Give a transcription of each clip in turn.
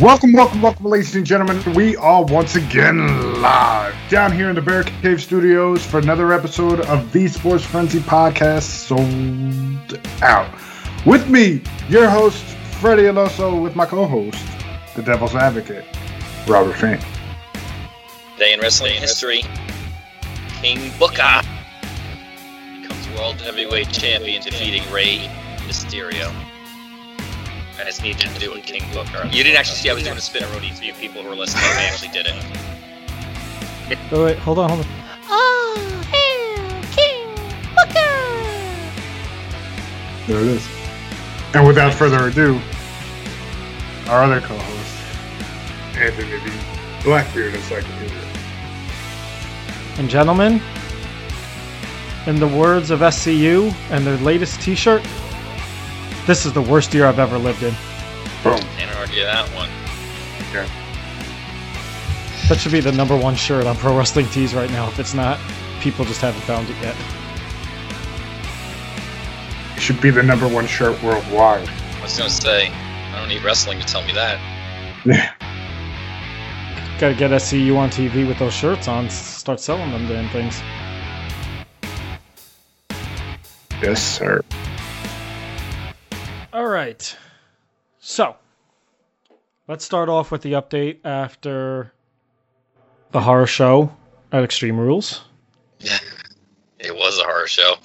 Welcome, welcome, welcome, ladies and gentlemen. We are once again live down here in the Bear Cave Studios for another episode of the Sports Frenzy Podcast Souled Out. With me, your host, Freddie El Oso, with my co host, the Devil's Advocate, Robert Faint. Day in wrestling history, King Booker becomes World Heavyweight Champion, defeating Rey Mysterio. I just needed to do it, King Booker. You didn't actually see I was doing a spinaroonie for you people who were listening. I actually did it. Oh, wait, hold on, hold on. Oh, hail King Booker! There it is. And without further ado, our other co host, Anthony the Blackbeard Encyclopedia. And gentlemen, in the words of SCU and their latest T-shirt, this is the worst year I've ever lived in. Boom. Can't argue that one. Okay. That should be the number one shirt on Pro Wrestling Tees right now. If it's not, people just haven't found it yet. It should be the number one shirt worldwide. I was gonna say, I don't need wrestling to tell me that. Yeah. Got to get SCU on TV with those shirts on. Start selling them damn things. Yes, sir. All right. So, let's start off with the update after the horror show at Extreme Rules. Yeah, it was a horror show.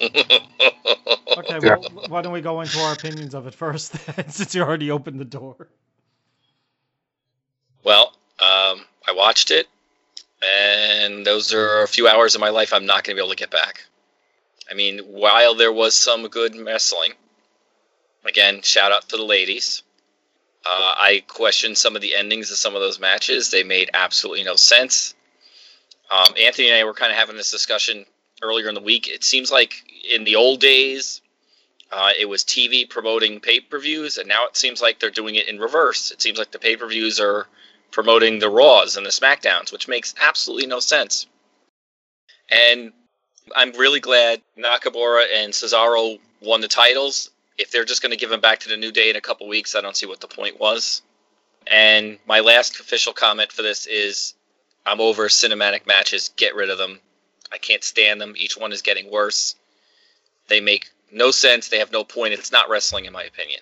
Okay, well, why don't we go into our opinions of it first, then, since you already opened the door? well, um, I watched it, and those are a few hours of my life I'm not gonna be able to get back. I mean, while there was some good wrestling, again, shout out to the ladies. Uh, I questioned some of the endings of some of those matches. They made absolutely no sense. Um, Anthony and I were kind of having this discussion earlier in the week. It seems like in the old days, uh, it was TV promoting pay per views, and now it seems like they're doing it in reverse. It seems like the pay per views are promoting the Raws and the SmackDowns, which makes absolutely no sense. And I'm really glad Nakamura and Cesaro won the titles. If they're just going to give them back to the New Day in a couple weeks, I don't see what the point was. And my last official comment for this is I'm over cinematic matches. Get rid of them. I can't stand them. Each one is getting worse. They make no sense. They have no point. It's not wrestling, in my opinion.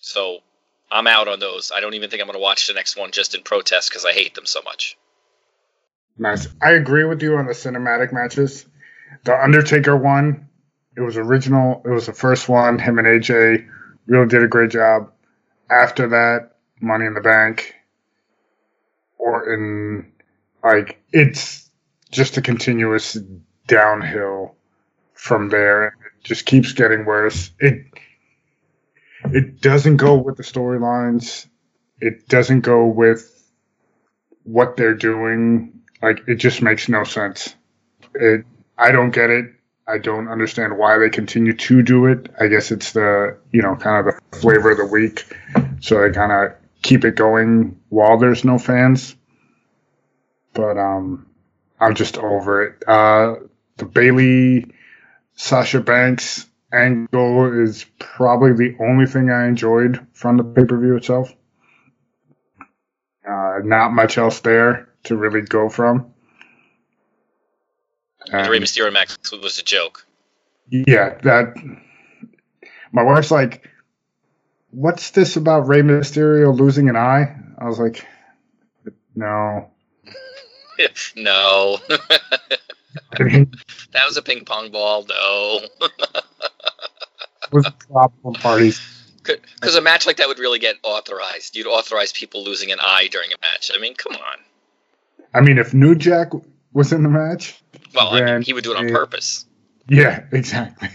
So I'm out on those. I don't even think I'm going to watch the next one just in protest because I hate them so much. Nice. I agree with you on the cinematic matches. The Undertaker one, it was original. It was the first one. Him and AJ really did a great job. After that, Money in the Bank, Orton, like it's just a continuous downhill from there. It just keeps getting worse. It it doesn't go with the storylines. It doesn't go with what they're doing like it just makes no sense. It I don't get it. I don't understand why they continue to do it. I guess it's the you know kind of the flavor of the week, so they kind of keep it going while there's no fans. But um, I'm just over it. Uh, the Bayley Sasha Banks angle is probably the only thing I enjoyed from the pay per view itself. Uh, not much else there to really go from. Um, and Rey And, Mysterio Max was a joke. yeah, that. My wife's like, "What's this about Rey Mysterio losing an eye?" I was like, "No." no, that was a ping pong ball. No, was problem parties. because a match like that would really get authorized. You'd authorize people losing an eye during a match. I mean, come on. I mean, if New Jack was in the match, Well, I mean, he would do it on it- purpose. Yeah, exactly.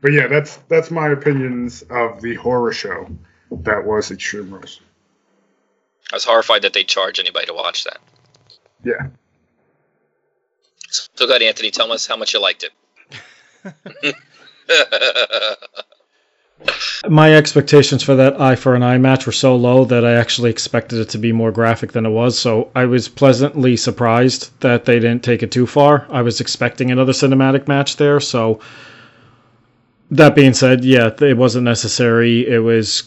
But yeah, that's that's my opinions of the horror show that was Extreme Rules. I was horrified that they charge anybody to watch that. Yeah. So good, Anthony. Tell us how much you liked it. My expectations for that eye for an eye match were so low that I actually expected it to be more graphic than it was. So I was pleasantly surprised that they didn't take it too far. I was expecting another cinematic match there. So that being said, yeah, it wasn't necessary. It was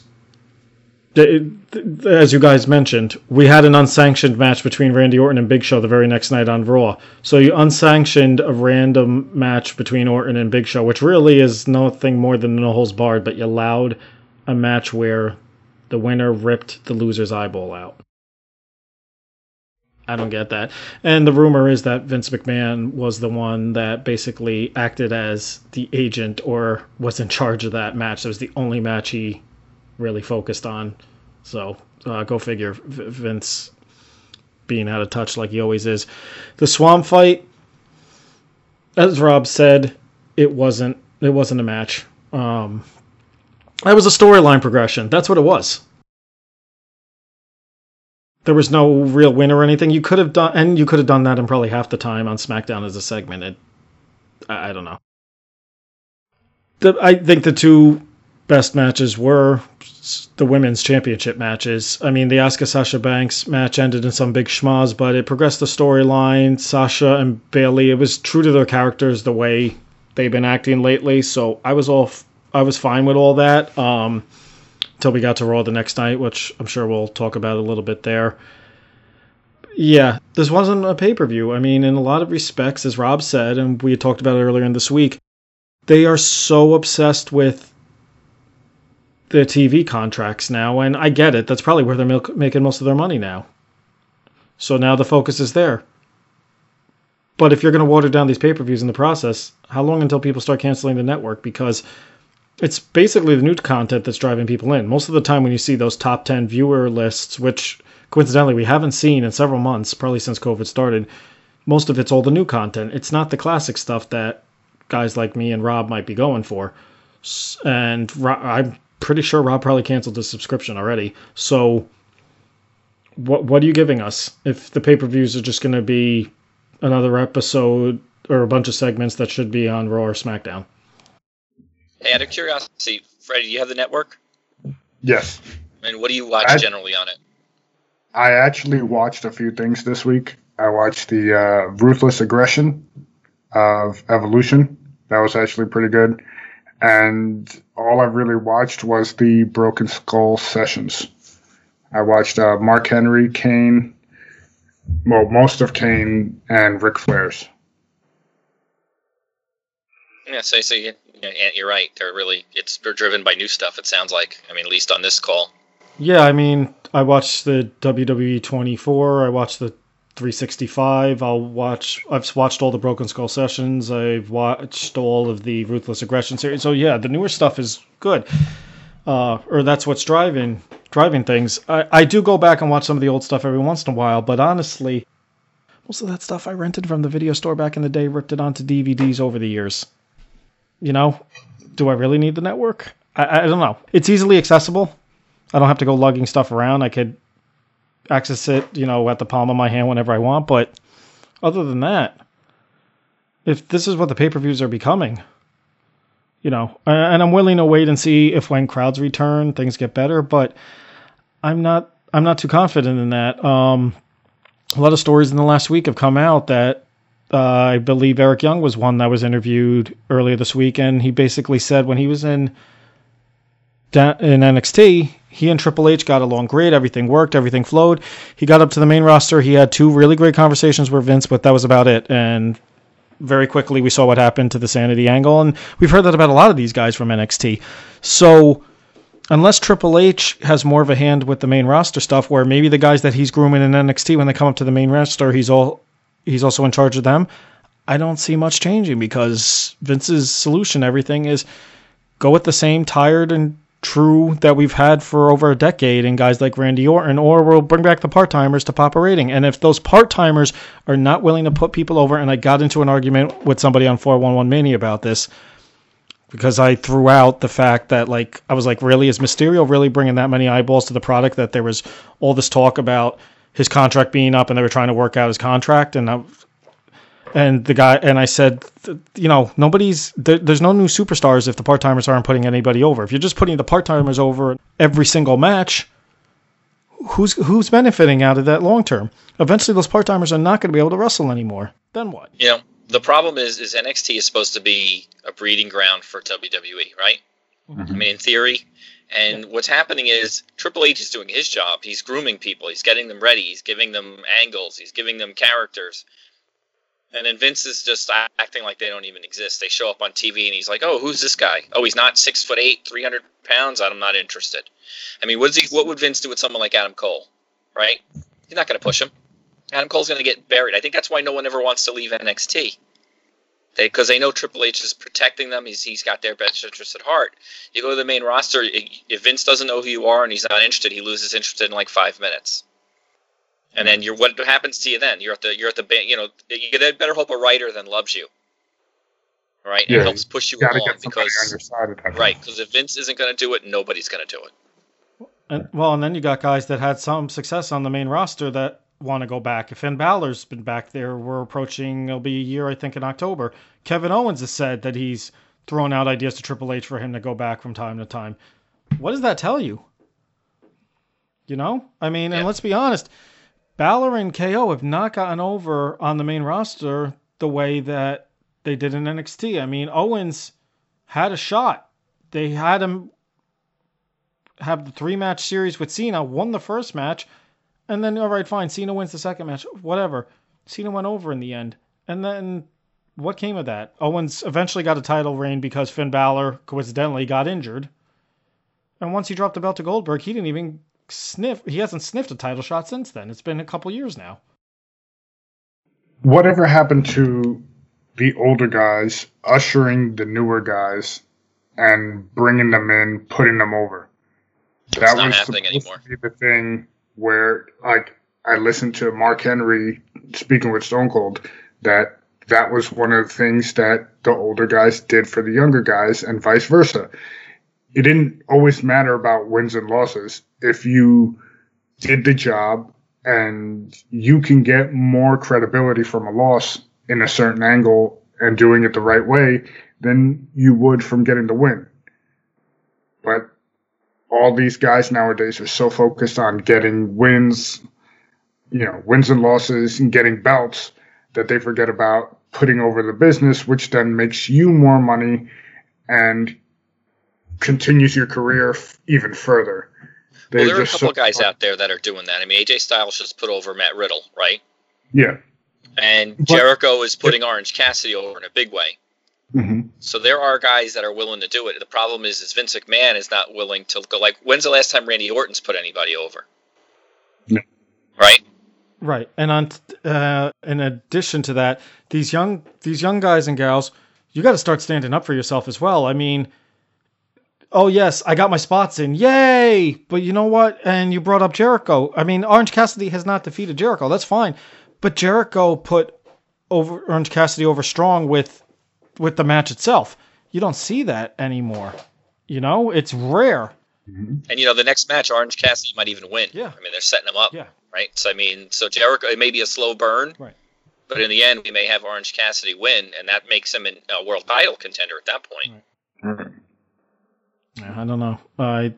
as you guys mentioned, we had an unsanctioned match between Randy Orton and Big Show the very next night on Raw. So you unsanctioned a random match between Orton and Big Show, which really is nothing more than no holds barred, but you allowed a match where the winner ripped the loser's eyeball out. I don't get that. And the rumor is that Vince McMahon was the one that basically acted as the agent or was in charge of that match. It was the only match he really focused on. So uh, go figure, Vince being out of touch like he always is. The Swamp fight, as Rob said, it wasn't it wasn't a match. Um, that was a storyline progression. That's what it was. There was no real win or anything. You could have done, and you could have done that in probably half the time on SmackDown as a segment. It, I, I don't know. The, I think the two best matches were the women's championship matches. I mean, the Asuka Sasha Banks match ended in some big schmoz, but it progressed the storyline. Sasha and Bayley, it was true to their characters the way they've been acting lately. So I was all, I was fine with all that. Um, until we got to Raw the next night, which I'm sure we'll talk about a little bit there. Yeah, this wasn't a pay per view. I mean, in a lot of respects, as Rob said, and we talked about it earlier in this week, they are so obsessed with their TV contracts now, and I get it. That's probably where they're milk- making most of their money now. So now the focus is there. But if you're going to water down these pay per views in the process, how long until people start canceling the network? Because it's basically the new content that's driving people in. Most of the time, when you see those top 10 viewer lists, which coincidentally we haven't seen in several months, probably since COVID started, most of it's all the new content. It's not the classic stuff that guys like me and Rob might be going for. And I'm pretty sure Rob probably canceled his subscription already. So, what what are you giving us if the pay per views are just going to be another episode or a bunch of segments that should be on Raw or SmackDown? Hey, out of curiosity, Freddie, do you have the network? Yes. And what do you watch I- generally on it? I actually watched a few things this week. I watched the uh, Ruthless Aggression of Evolution. That was actually pretty good. And all I really watched was the Broken Skull sessions. I watched uh, Mark Henry, Kane, well, most of Kane and Ric Flair's. Yeah, so, so you, you are right. They're really it's they're driven by new stuff. It sounds like. I mean, at least on this call. Yeah, I mean, I watched the WWE 24. I watched the 365. I'll watch. I've watched all the Broken Skull sessions. I've watched all of the Ruthless Aggression series. So yeah, the newer stuff is good. Uh, or that's what's driving driving things. I, I do go back and watch some of the old stuff every once in a while, but honestly, most of that stuff I rented from the video store back in the day, ripped it onto DVDs over the years. You know, do I really need the network? I, I don't know. It's easily accessible. I don't have to go lugging stuff around. I could access it, you know, at the palm of my hand whenever I want. But other than that, if this is what the pay per views are becoming, you know, and I'm willing to wait and see if when crowds return things get better. But I'm not. I'm not too confident in that. Um, a lot of stories in the last week have come out that uh, I believe Eric Young was one that was interviewed earlier this week, and he basically said when he was in in NXT, he and Triple H got along great. Everything worked. Everything flowed. He got up to the main roster. He had two really great conversations with Vince, but that was about it. And very quickly, we saw what happened to the Sanity angle, and we've heard that about a lot of these guys from NXT. So. Unless Triple H has more of a hand with the main roster stuff, where maybe the guys that he's grooming in NXT when they come up to the main roster, he's all he's also in charge of them. I don't see much changing because Vince's solution, everything is go with the same tired and true that we've had for over a decade in guys like Randy Orton, or we'll bring back the part timers to pop a rating. And if those part timers are not willing to put people over, and I got into an argument with somebody on 411 Mania about this because I threw out the fact that like I was like, really, is Mysterio really bringing that many eyeballs to the product that there was all this talk about his contract being up and they were trying to work out his contract and I, and the guy and I said, you know, nobody's there, there's no new superstars if the part timers aren't putting anybody over. If you're just putting the part timers over every single match, who's who's benefiting out of that long term? Eventually, those part timers are not going to be able to wrestle anymore. Then what? You know, the problem is is NXT is supposed to be a breeding ground for WWE, right? Mm-hmm. I mean, in theory, And what's happening is Triple H is doing his job. He's grooming people. He's getting them ready. He's giving them angles. He's giving them characters. And then Vince is just acting like they don't even exist. They show up on TV and he's like, "Oh, who's this guy? Oh, he's not six foot eight, three hundred pounds. I'm not interested." I mean, what's he, what would Vince do with someone like Adam Cole? Right? He's not going to push him. Adam Cole's going to get buried. I think that's why no one ever wants to leave NXT. Because they, they, know Triple H is protecting them. He's, he's got their best interest at heart. You go to the main roster, if Vince doesn't know who you are and he's not interested, he loses interest in like five minutes and then you're what happens to you then? You're at the you're at the you know you better hope a writer then loves you, right? Yeah, it helps push you Got to along get because on your side right because if Vince isn't going to do it, nobody's going to do it. And well, and then you got guys that had some success on the main roster that want to go back. If Finn Balor's been back there, we're approaching. It'll be a year, I think, in October. Kevin Owens has said that he's thrown out ideas to Triple H for him to go back from time to time. What does that tell you? You know, I mean, Yeah. and let's be honest, Balor and KO have not gotten over on the main roster the way that they did in NXT. I mean, Owens had a shot. They had him have the three match series with Cena, won the first match, and then all right, fine, Cena wins the second match, whatever. Cena went over in the end, and then what came of that? Owens eventually got a title reign because Finn Balor coincidentally got injured, and once he dropped the belt to Goldberg, he didn't even sniff. He hasn't sniffed a title shot since then. It's been a couple years now. Whatever happened to the older guys ushering the newer guys and bringing them in, putting them over? It's not happening supposed anymore. to be the thing where, like, I listened to Mark Henry speaking with Stone Cold that that was one of the things that the older guys did for the younger guys, and vice versa. It didn't always matter about wins and losses. If you did the job and you can get more credibility from a loss in a certain angle and doing it the right way than you would from getting the win. But all these guys nowadays are so focused on getting wins, you know, wins and losses and getting belts that they forget about putting over the business, which then makes you more money and continues your career f- even further. Well, They're there are a just couple so- of guys out there that are doing that. I mean, AJ Styles just put over Matt Riddle, right? Yeah. And But- Jericho is putting Orange Cassidy over in a big way. hmm So there are guys that are willing to do it. The problem is, is Vince McMahon is not willing to go. Like, when's the last time Randy Orton's put anybody over? No. Right. Right, and on uh, in addition to that, these young these young guys and gals, you got to start standing up for yourself as well. I mean, oh yes, I got my spots in, yay! But you know what? And you brought up Jericho. I mean, Orange Cassidy has not defeated Jericho. That's fine, but Jericho put over Orange Cassidy over strong with with the match itself. You don't see that anymore. You know, it's rare. Mm-hmm. And you know, the next match, Orange Cassidy might even win. Yeah. I mean, they're setting him up. Yeah. Right. So I mean, so Jericho, it may be a slow burn. Right. But in the end, we may have Orange Cassidy win, and that makes him a world title contender at that point. Mm-hmm. Yeah, I don't know. I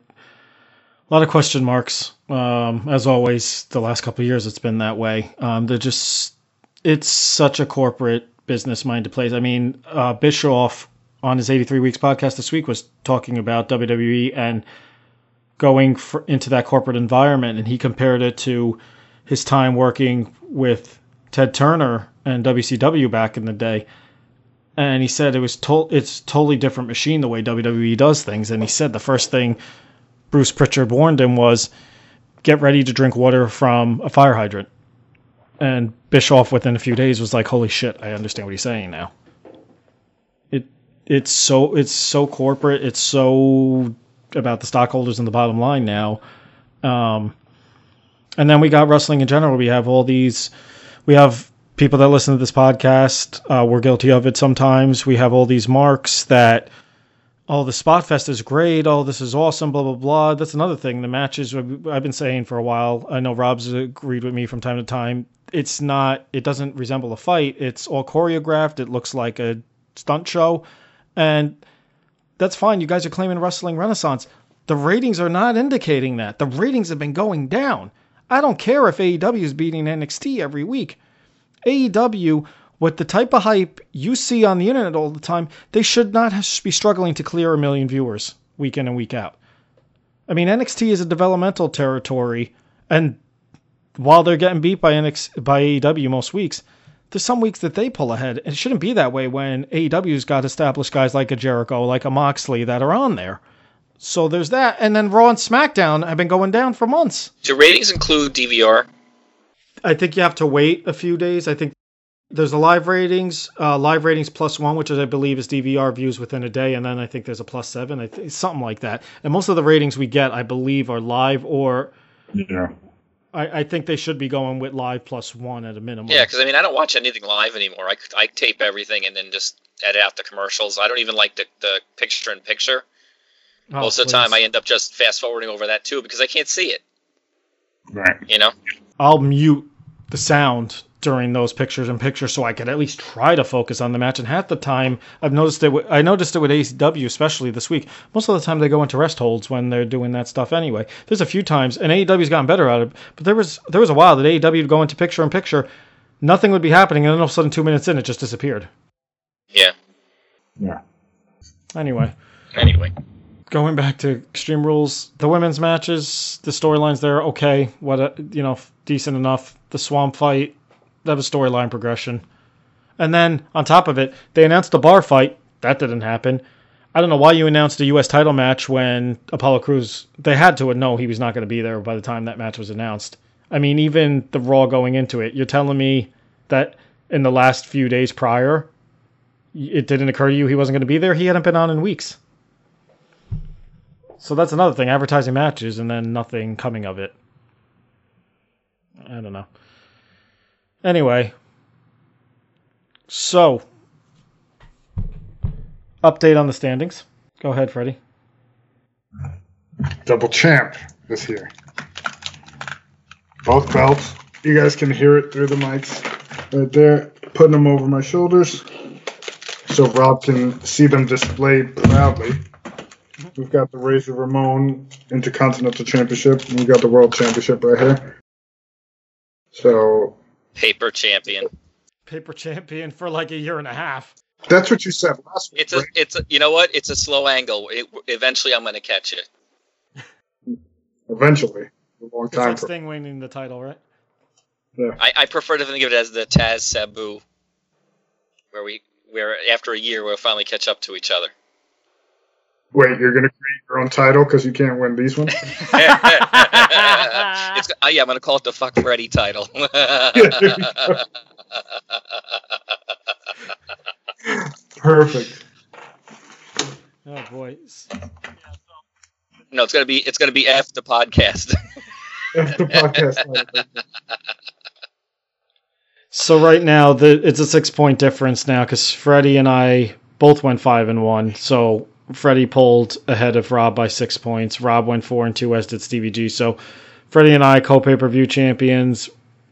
a lot of question marks. Um, as always, the last couple years it's been that way. Um, they're just it's such a corporate business minded place. I mean, uh, Bischoff on his 83 weeks podcast this week was talking about WWE and going for, into that corporate environment, and he compared it to his time working with Ted Turner and WCW back in the day and he said it was to- it's totally different machine the way WWE does things. And he said the first thing Bruce Pritchard warned him was get ready to drink water from a fire hydrant. And Bischoff within a few days was like, "Holy shit, I understand what he's saying now." It it's so it's so corporate. It's so about the stockholders and the bottom line now. Um, and then we got wrestling in general. We have all these. We have people that listen to this podcast. Uh, we're guilty of it sometimes. We have all these marks that, oh, the Spot Fest is great. Oh, this is awesome. Blah blah blah. That's another thing. The matches I've been saying for a while. I know Rob's agreed with me from time to time. It's not. It doesn't resemble a fight. It's all choreographed. It looks like a stunt show, and that's fine. You guys are claiming wrestling renaissance. The ratings are not indicating that. The ratings have been going down. I don't care if AEW is beating NXT every week. AEW, with the type of hype you see on the internet all the time, they should not be struggling to clear a million viewers week in and week out. I mean, NXT is a developmental territory, and while they're getting beat by by AEW most weeks, there's some weeks that they pull ahead. It shouldn't be that way when AEW's got established guys like a Jericho, like a Moxley that are on there. So there's that, and then Raw and SmackDown have been going down for months. Do ratings include DVR? I think you have to wait a few days. I think there's a live ratings, uh, live ratings plus one, which is, I believe is DVR views within a day, and then I think there's a plus seven, I th- something like that. And most of the ratings we get, I believe, are live, or Yeah. I, I think they should be going with live plus one at a minimum. Yeah, because I mean, I don't watch anything live anymore. I, I tape everything and then just edit out the commercials. I don't even like the, the picture in picture. Oh, Most of the time. I end up just fast forwarding over that too because I can't see it. Right. You know? I'll mute the sound during those pictures and pictures so I could at least try to focus on the match. And half the time, I've noticed it. With, I noticed it with AEW, especially this week. Most of the time, they go into rest holds when they're doing that stuff anyway. There's a few times, and AEW's gotten better at it. But there was there was a while that AEW would go into picture in picture, nothing would be happening, and then all of a sudden, two minutes in, it just disappeared. Yeah. Yeah. Anyway, Anyway, going back to Extreme Rules, the women's matches, the storylines there, okay, what a, you know, decent enough. The Swamp fight, that was storyline progression. And then on top of it, they announced the bar fight. That didn't happen. I don't know why you announced a U.S. title match when Apollo Crews. They had to know he was not going to be there by the time that match was announced. I mean, even the Raw going into it, you're telling me that in the last few days prior, it didn't occur to you he wasn't going to be there. He hadn't been on in weeks. So that's another thing, advertising matches and then nothing coming of it. I don't know. Anyway, so update on the standings. Go ahead, Freddie. Double champ this year. Both belts. You guys can hear it through the mics right there. Putting them over my shoulders so Rob can see them displayed proudly. We've got the Razor Ramon Intercontinental Championship, and we've got the World Championship right here. So paper champion. Paper champion for like a year and a half. that's what you said last week. It's a, right? it's a, you know what? It's a slow angle. It, eventually, I'm going to catch it. Eventually. A long It's time. like For, Sting winning the title, right? I, I prefer to think of it as the Taz Sabu, where we where after a year we'll finally catch up to each other. Wait, you're going to create your own title because you can't win these ones? it's, uh, yeah, I'm going to call it the Fuck Freddy title. Perfect. Oh boy. no, it's going to be it's going to be F the podcast. That's the podcast. So right now, the it's a six point difference now because Freddie and I both went five and one. So Freddie pulled ahead of Rob by six points. Rob went four and two, as did Stevie G. So Freddie and I co pay per view champions,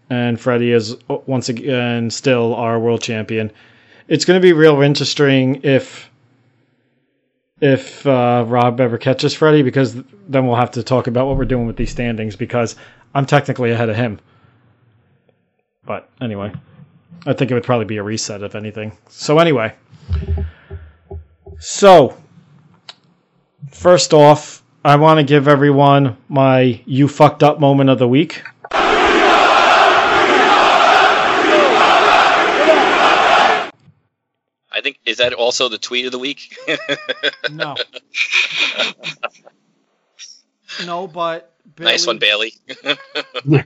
and Freddie is uh, once again still our world champion. It's going to be real interesting if if uh, Rob ever catches Freddie because then we'll have to talk about what we're doing with these standings because I'm technically ahead of him. But anyway, I think it would probably be a reset if anything. So anyway, so first off, I want to give everyone my you fucked up moment of the week. I think is that also the tweet of the week. No. no, but nice one, Bayley.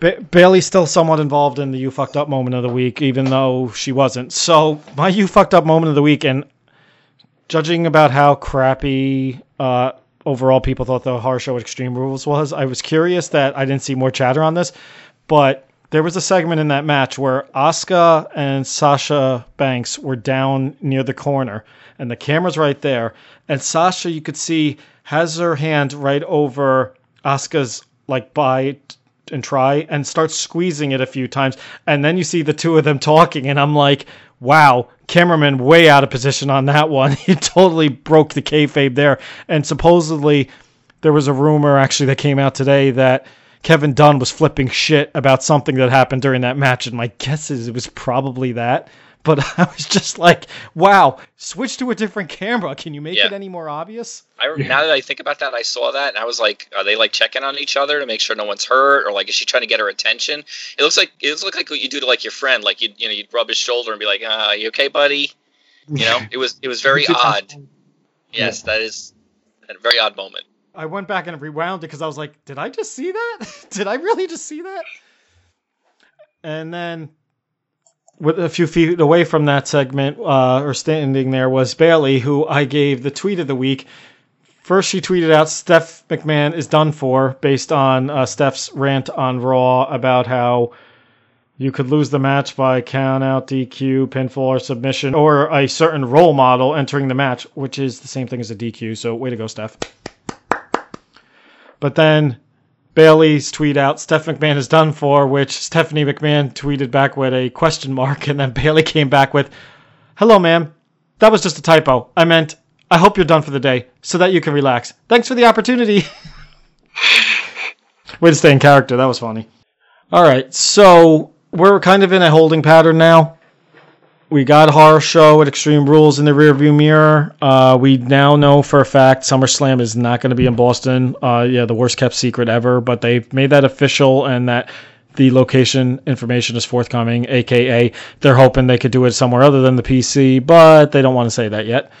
Ba- Bayley's still somewhat involved in the you fucked up moment of the week, even though she wasn't. So my you fucked up moment of the week, and judging about how crappy uh, overall people thought the horror show Extreme Rules was, I was curious that I didn't see more chatter on this, but there was a segment in that match where Asuka and Sasha Banks were down near the corner, and the camera's right there, and Sasha you could see has her hand right over Asuka's like by and try and start squeezing it a few times and then you see the two of them talking and i'm like wow cameraman way out of position on that one. He totally broke the kayfabe there. And supposedly there was a rumor actually that came out today that kevin dunn was flipping shit about something that happened during that match. And my guess is it was probably that but I was just like, wow, switch to a different camera. Can you make Yeah. it any more obvious? I, Yeah. Now that I think about that, I saw that and I was like, are they like checking on each other to make sure no one's hurt, or like is she trying to get her attention? It looks like it looks like what you do to like your friend, like you you know you'd rub his shoulder and be like, uh, you okay, buddy? You know, it was it was very odd. Yes, that is a very odd moment. I went back and rewound it because I was like, did I just see that? did I really just see that? And then, with a few feet away from that segment, uh, or standing there, was Bayley, who I gave the tweet of the week. First, she tweeted out Steph McMahon is done for, based on uh, Steph's rant on Raw about how you could lose the match by count out, DQ, pinfall, or submission, or a certain role model entering the match, which is the same thing as a DQ. So, way to go, Steph. But then Bayley's tweet out, Steph McMahon is done for, which Stephanie McMahon tweeted back with a question mark, and then Bayley came back with, Hello, ma'am. That was just a typo. I meant, I hope you're done for the day, so that you can relax. Thanks for the opportunity. Way to stay in character. That was funny. All right, so we're kind of in a holding pattern now. We got horror show at Extreme Rules in the rearview mirror. Uh, we now know for a fact SummerSlam is not going to be in Boston. Uh, yeah, the worst kept secret ever, but they've made that official and that the location information is forthcoming. AKA, they're hoping they could do it somewhere other than the PC, but they don't want to say that yet.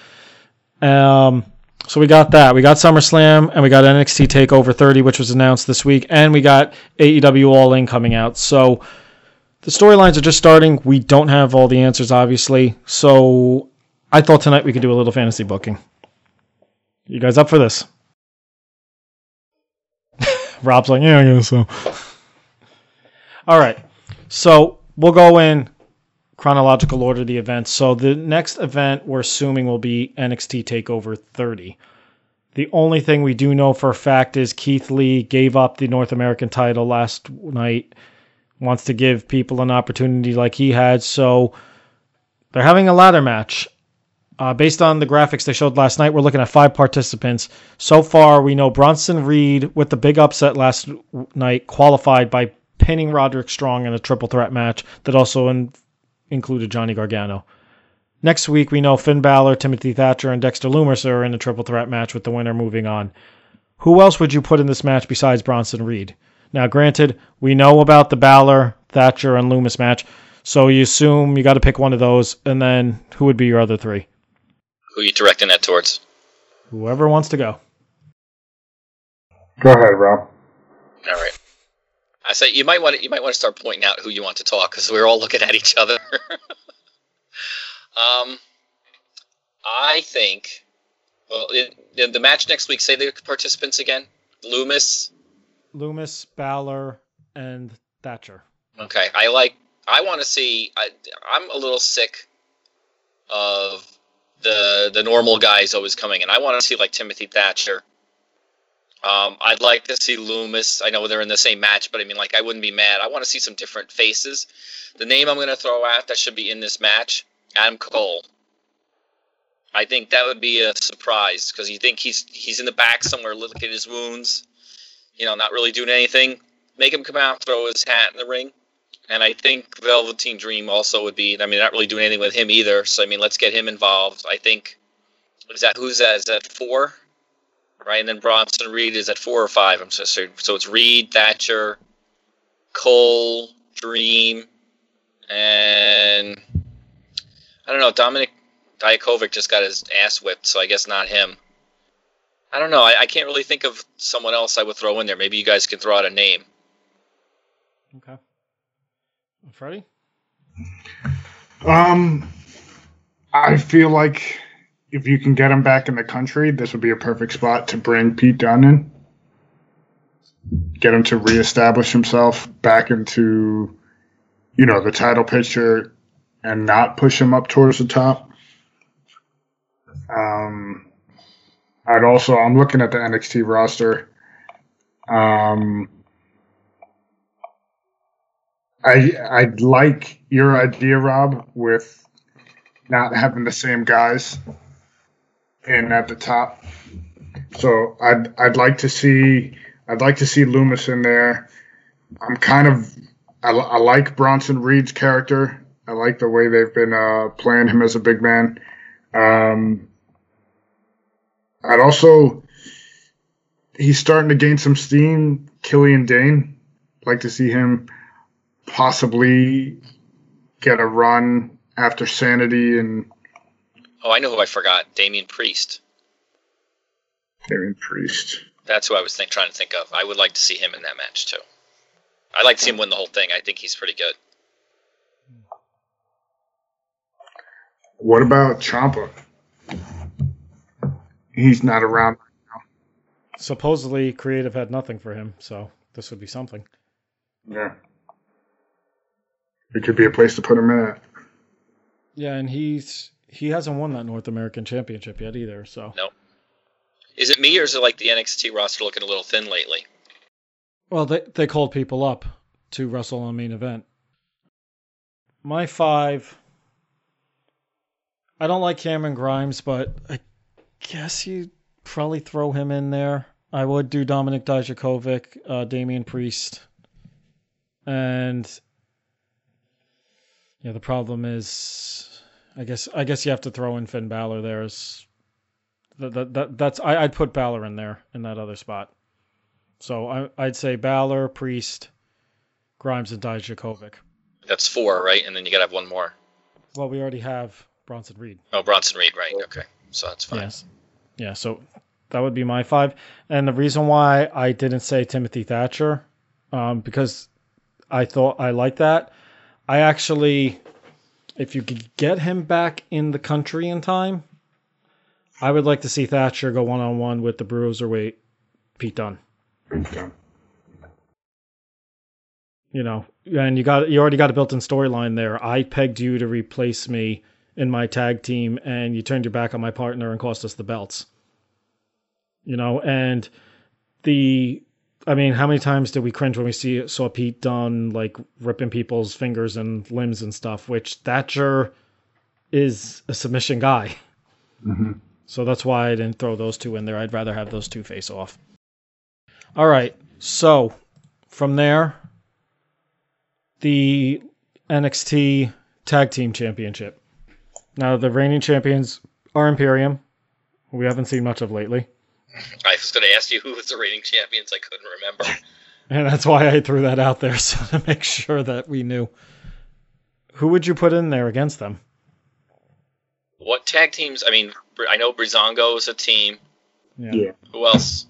Um, so we got that. We got SummerSlam and we got NXT Takeover 30, which was announced this week, and we got AEW All In coming out. So the storylines are just starting. We don't have all the answers, obviously. So I thought tonight we could do a little fantasy booking. You guys up for this? Rob's like, yeah, I guess so. All right. So we'll go in chronological order of the events. So the next event we're assuming will be NXT Takeover 30. The only thing we do know for a fact is Keith Lee gave up the North American title last night wants to give people an opportunity like he had. So they're having a ladder match. Uh, based on the graphics they showed last night, we're looking at five participants. So far, we know Bronson Reed, with the big upset last night, qualified by pinning Roderick Strong in a triple threat match that also in- included Johnny Gargano. Next week, we know Finn Balor, Timothy Thatcher, and Dexter Lumis are in a triple threat match with the winner moving on. Who else would you put in this match besides Bronson Reed? Now, granted, we know about the Balor, Thatcher, and Lumis match, so you assume you got to pick one of those, and then who would be your other three? Who are you directing that towards? Whoever wants to go. Go ahead, Rob. All right. I say you might want to, you might want to start pointing out who you want to talk because we're all looking at each other. um, I think. Well, it, the- the match next week. Say the participants again. Lumis. Lumis, Balor, and Thatcher. Okay, I like. I want to see. I, I'm a little sick of the the normal guys always coming in. I want to see like Timothy Thatcher. Um, I'd like to see Lumis. I know they're in the same match, but I mean, like, I wouldn't be mad. I want to see some different faces. The name I'm going to throw out that should be in this match, Adam Cole. I think that would be a surprise because you think he's he's in the back somewhere, looking at his wounds, you know, not really doing anything. Make him come out, throw his hat in the ring. And I think Velveteen Dream also would be. I mean, not really doing anything with him either. So I mean, let's get him involved. I think. Is that who's that? Is that four? Right, and then Bronson Reed is at four or five. I'm so sorry. So it's Reed, Thatcher, Cole, Dream, and I don't know. Dominik Dijakovic just got his ass whipped, so I guess not him. I don't know. I, I can't really think of someone else I would throw in there. Maybe you guys can throw out a name. Okay. Freddie? Um, I feel like if you can get him back in the country, this would be a perfect spot to bring Pete Dunne in. Get him to reestablish himself back into, you know, the title picture and not push him up towards the top. Um, I'd also, I'm looking at the NXT roster. Um, I I'd like your idea, Rob, with not having the same guys in at the top. So I'd I'd like to see I'd like to see Lumis in there. I'm kind of I, I like Bronson Reed's character I like the way they've been uh, playing him as a big man. Um, I'd also he's starting to gain some steam. Killian Dain, like to see him possibly get a run after Sanity and Oh, I know who I forgot. Damian Priest. Damian Priest. That's who I was think, trying to think of. I would like to see him in that match too. I'd like to see him win the whole thing. I think he's pretty good. What about Ciampa? He's not around. Right now. Supposedly, creative had nothing for him, so this would be something. Yeah. It could be a place to put him at. Yeah, and he's he hasn't won that North American Championship yet either. So No. Is it me or is it like the NXT roster looking a little thin lately? Well, they they called people up to wrestle on main event. My five. I don't like Cameron Grimes, but I guess you probably throw him in there. I would do Dominik Dijakovic, uh, Damian Priest, and yeah. The problem is, I guess I guess you have to throw in Finn Balor There's that, that, that that's I, I'd put Balor in there in that other spot. So I, I'd say Balor, Priest, Grimes, and Dijakovic. That's four, right? And then you gotta have one more. Well, we already have Bronson Reed. Oh, Bronson Reed, right? Okay, so that's fine. Yes. Yeah, so that would be my five. And the reason why I didn't say Timothy Thatcher, um, because I thought I like that. I actually, if you could get him back in the country in time, I would like to see Thatcher go one on one with the Bruiserweight Pete Dunne. You know, and you got you already got a built-in storyline there. I pegged you to replace me in my tag team, and you turned your back on my partner and cost us the belts. You know, and the I mean, how many times did we cringe when we see saw Pete Dunne like ripping people's fingers and limbs and stuff? Which Thatcher is a submission guy, Mm-hmm. so that's why I didn't throw those two in there. I'd rather have those two face off. All right, so from there, the NXT Tag Team Championship. Now the reigning champions are Imperium. We haven't seen much of lately. I was gonna ask you who was the reigning champions. I couldn't remember. And that's why I threw that out there, so to make sure that we knew. Who would you put in there against them? what tag teams? I mean, I know Breezango is a team. Yeah. Who else?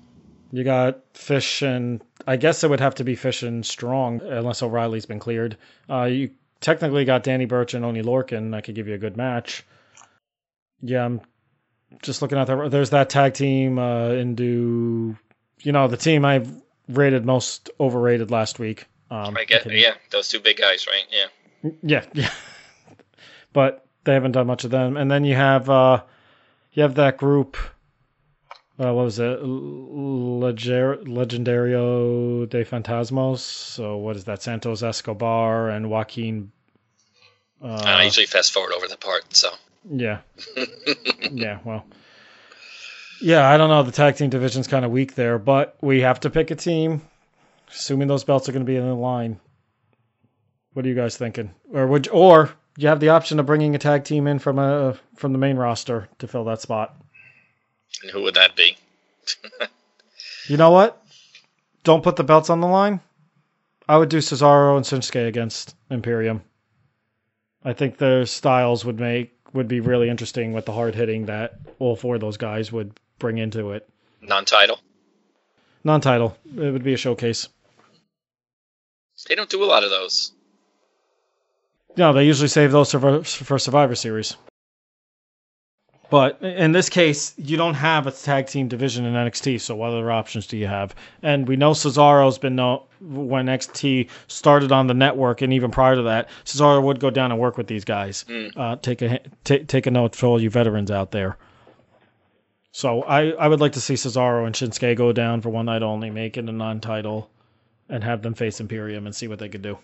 You got Fish and I guess it would have to be Fish and Strong unless O'Reilly's been cleared. Uh, you technically got Danny Burch and Oney Lorcan. I could give you a good match. Yeah, I'm just looking at that. There's that tag team uh, into, you know, the team I've rated most overrated last week. Um, I get. Yeah, those two big guys, right? Yeah. Yeah, yeah. but they haven't done much of them. And then you have uh you have that group uh, what was it? Leger- Legendario de Fantasmos. So what is that? Santos Escobar and Joaquin. And I Uh, usually fast forward over the part, so yeah. yeah. Well. Yeah, I don't know. The tag team division's kind of weak there, but we have to pick a team. Assuming those belts are going to be in the line. What are you guys thinking? Or would you, or you have the option of bringing a tag team in from a from the main roster to fill that spot? and who would that be? You know what? Don't put the belts on the line. I would do Cesaro and Shinsuke against Imperium. I think their styles would make would be really interesting with the hard hitting that all four of those guys would bring into it. Non-title. Non-title, it would be a showcase. They don't do a lot of those. No, they usually save those for, for Survivor Series. But in this case, you don't have a tag team division in NXT, so what other options do you have? And we know Cesaro's been no when NXT started on the network, and even prior to that, Cesaro would go down and work with these guys. Mm. Uh, take a take take a note for all you veterans out there. So I, I would like to see Cesaro and Shinsuke go down for one night only, make it a non-title, and have them face Imperium and see what they could do.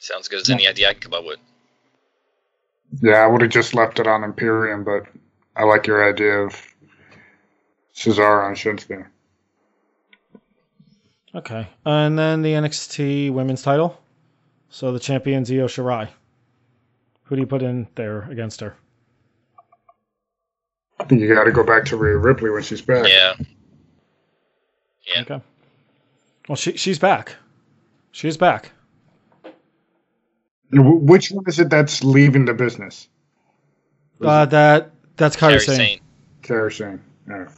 Sounds good as any idea I can come up with. Yeah, I would have just left it on Imperium, but I like your idea of Cesaro and Shinsuke. Okay. And then the NXT women's title. So the champion's Io Shirai. Who do you put in there against her? I think you got to go back to Rhea Ripley when she's back. Yeah. Yeah. Okay. Well, she she's back. She's back. Wh- Which one is it that's leaving the business? Uh, that that's Kairi Kairi Sane. Sane. Sane. Yeah.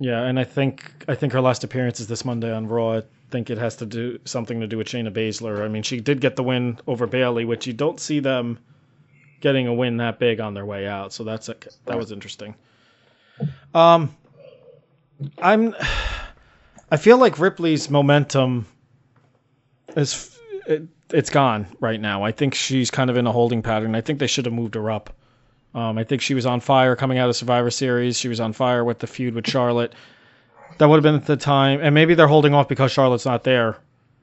Yeah, and I think I think her last appearance is this Monday on Raw. I think it has to do something to do with Shayna Baszler. I mean, she did get the win over Bayley, which you don't see them getting a win that big on their way out. So that's a, that was interesting. Um, I'm I feel like Ripley's momentum is it, it's gone right now. I think she's kind of in a holding pattern. I think they should have moved her up. Um, I think she was on fire coming out of Survivor Series. She was on fire with the feud with Charlotte. That would have been the time, and maybe they're holding off because Charlotte's not there.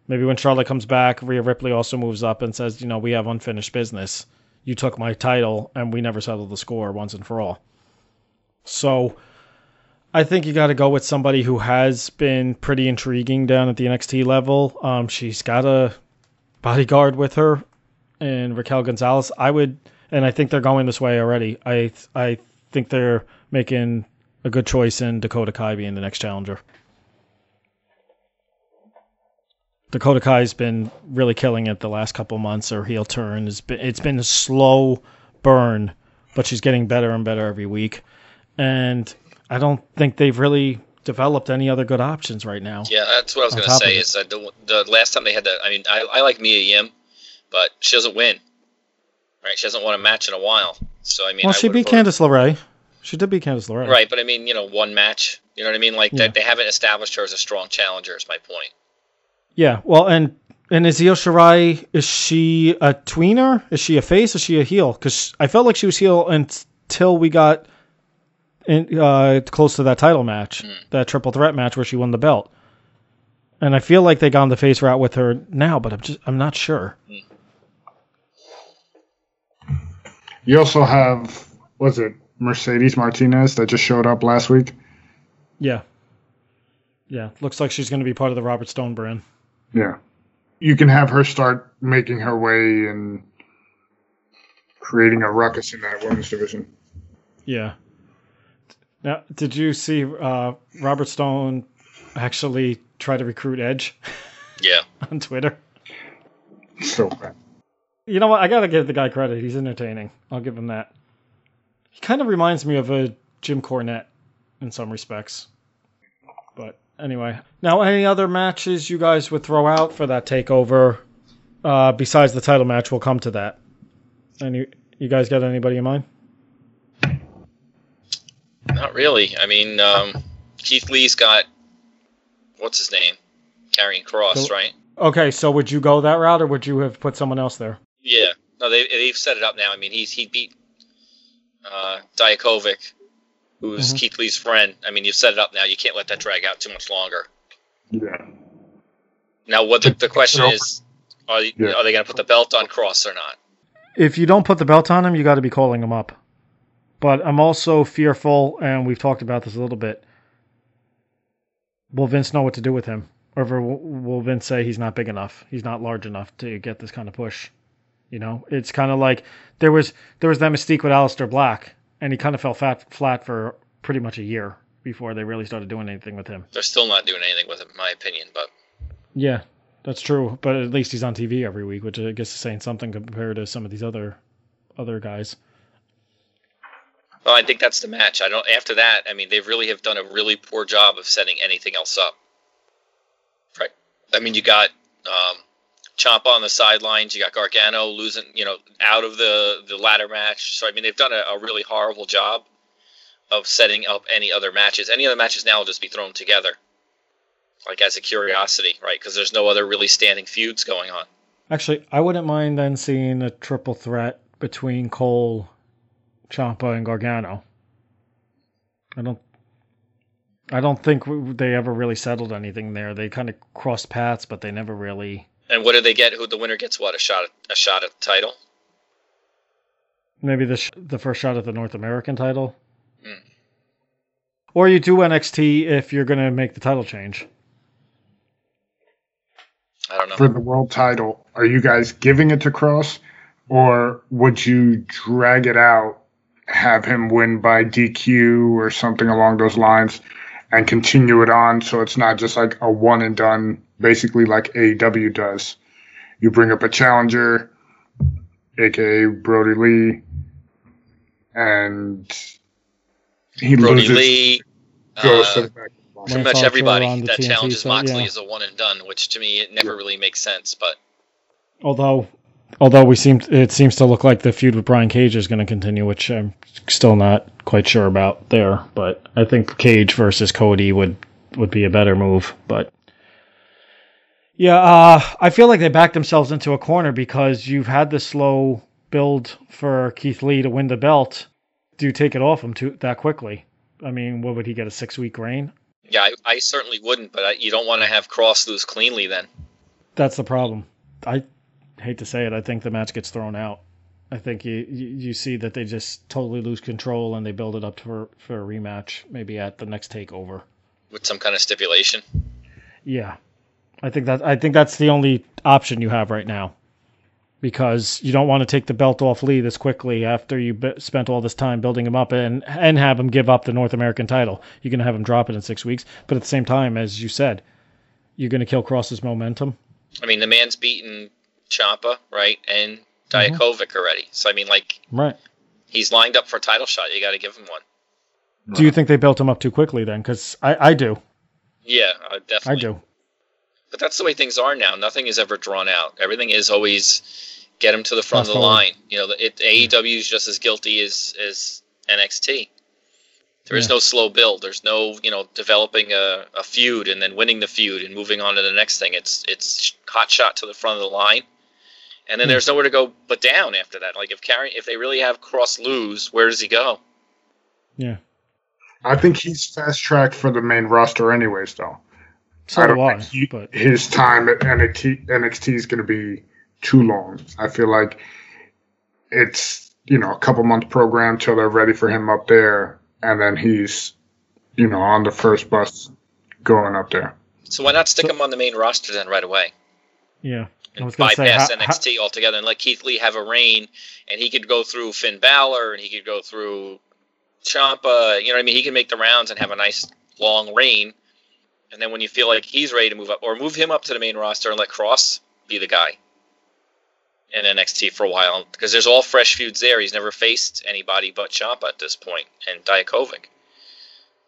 Maybe when Charlotte comes back, Rhea Ripley also moves up and says, you know, we have unfinished business. You took my title, and we never settled the score once and for all. So, I think you got to go with somebody who has been pretty intriguing down at the NXT level. Um, she's got a bodyguard with her, and Raquel Gonzalez. I would and I think they're going this way already. I I think they're making a good choice in Dakota Kai being the next challenger. Dakota Kai's been really killing it the last couple months. Her heel turn has been it's been a slow burn, but she's getting better and better every week. And I don't think they've really developed any other good options right now. Yeah, that's what I was going to say. Is that the, the last time they had that? I mean, I, I like Mia Yim, but she doesn't win. Right? She hasn't won a match in a while. So I mean, well, I she beat voted- Candice LeRae. She did beat Candice LeRae. Right, but I mean, you know, one match. You know what I mean? Like Yeah. that they haven't established her as a strong challenger. Is my point. Yeah, well, and and is Io Shirai is she a tweener? Is she a face? Is she a heel? Because I felt like she was heel until we got in, uh, close to that title match, Hmm. that triple threat match where she won the belt. And I feel like they gone the face route with her now, but I'm just I'm not sure. You also have, was it Mercedes Martinez that just showed up last week? Yeah, yeah, looks like she's going to be part of the Robert Stone brand. Yeah. You can have her start making her way and creating a ruckus in that women's division. Yeah. Now, did you see uh, Robert Stone actually try to recruit Edge Yeah. on Twitter? So bad. You know what? I gotta give the guy credit. He's entertaining. I'll give him that. He kind of reminds me of a Jim Cornette in some respects. But anyway, now any other matches you guys would throw out for that takeover? Uh, besides the title match, we'll come to that. Any, you guys got anybody in mind? Not really. I mean, um, Keith Lee's got what's his name, Karrion Kross, So- right? Okay, so would you go that route, or would you have put someone else there? Yeah. No, they they've set it up now. I mean, he's he beat uh, Dijakovic, who's Mhm. Keith Lee's friend. I mean, you've set it up now. You can't let that drag out too much longer. Yeah. Now, what the, the question is, are, Yeah. are they going to put the belt on Kross or not? if you don't put the belt on him, you got to be calling him up. But I'm also fearful, and we've talked about this a little bit. Will Vince know what to do with him? Or will will Vince say he's not big enough? He's not large enough to get this kind of push. You know, it's kind of like there was there was that mystique with Aleister Black, and he kind of fell fat, flat for pretty much a year before they really started doing anything with him. They're still not doing anything with him, in my opinion. But Yeah, that's true. But at least he's on TV every week, which I guess is saying something compared to some of these other other guys. Well, I think that's the match. I don't. After that, I mean, they really have done a really poor job of setting anything else up. Right. I mean, you got um, Ciampa on the sidelines. You got Gargano losing, you know, out of the the ladder match. So I mean, they've done a, a really horrible job of setting up any other matches. Any other matches now will just be thrown together, like as a curiosity, right? Because there's no other really standing feuds going on. Actually, I wouldn't mind then seeing a triple threat between Cole, Ciampa, and Gargano. I don't. I don't think they ever really settled anything there. They kind of crossed paths, but they never really. And what do they get? Who the winner gets? What a shot at a shot at the title. Maybe the sh- the first shot at the North American title. Hmm. Or you do NXT if you're going to make the title change. I don't know. for the world title, are you guys giving it to Kross, or would you drag it out, have him win by DQ or something along those lines, and continue it on so it's not just like a one and done, basically like AEW does? You bring up a challenger, aka Brodie Lee, and he Brodie loses, Lee. goes uh, to the back. pretty much everybody that TNT challenges side, Moxley yeah. is a one and done, which to me it never really makes sense. But Although, although we seem it seems to look like the feud with Brian Cage is going to continue, which I'm still not quite sure about there. But I think Cage versus Cody would would be a better move. But yeah, uh, I feel like they backed themselves into a corner because you've had the slow build for Keith Lee to win the belt. Do you take it off him too that quickly? I mean, what would he get a six week reign? yeah, I, I certainly wouldn't. But I, you don't want to have Kross lose cleanly then. That's the problem. I hate to say it. I think the match gets thrown out. I think you, you see that they just totally lose control and they build it up for for a rematch, maybe at the next takeover. with some kind of stipulation. Yeah, I think that I think that's the only option you have right now, because you don't want to take the belt off Lee this quickly after you be- spent all this time building him up and and have him give up the North American title. You're gonna have him drop it in six weeks, but at the same time, as you said, you're gonna kill Kross's momentum. I mean, the man's beaten Ciampa, right, and mm-hmm. Dijakovic already. So I mean, like Right. he's lined up for a title shot. You got to give him one. Do you think they built him up too quickly then? Because I, I do. Yeah, I definitely. do. But that's the way things are now. Nothing is ever drawn out. Everything is always get him to the front Fast of the forward. line. You know, it, AEW is just as guilty as as NXT. There is Yeah. no slow build. There's no you know developing a, a feud and then winning the feud and moving on to the next thing. It's it's hot shot to the front of the line, and then there's nowhere to go but down after that. Like if Carry, if they really have Kross lose, where does he go? Yeah. I think he's fast tracked for the main roster, anyways. Though So I do don't I. think he- But his time at NXT, NXT is going to be too long. I feel like it's you know a couple month program till they're ready for him up there, and then he's you know on the first bus going up there. So why not stick So- him on the main roster then right away? yeah. And gonna say, bypass how- how- NXT altogether and let Keith Lee have a reign, and he could go through Finn Balor and he could go through Ciampa. You know what I mean? He can make the rounds and have a nice long reign. And then when you feel like he's ready to move up, or move him up to the main roster and let Kross be the guy in NXT for a while, because there's all fresh feuds there. He's never faced anybody but Ciampa at this point, and Dijakovic.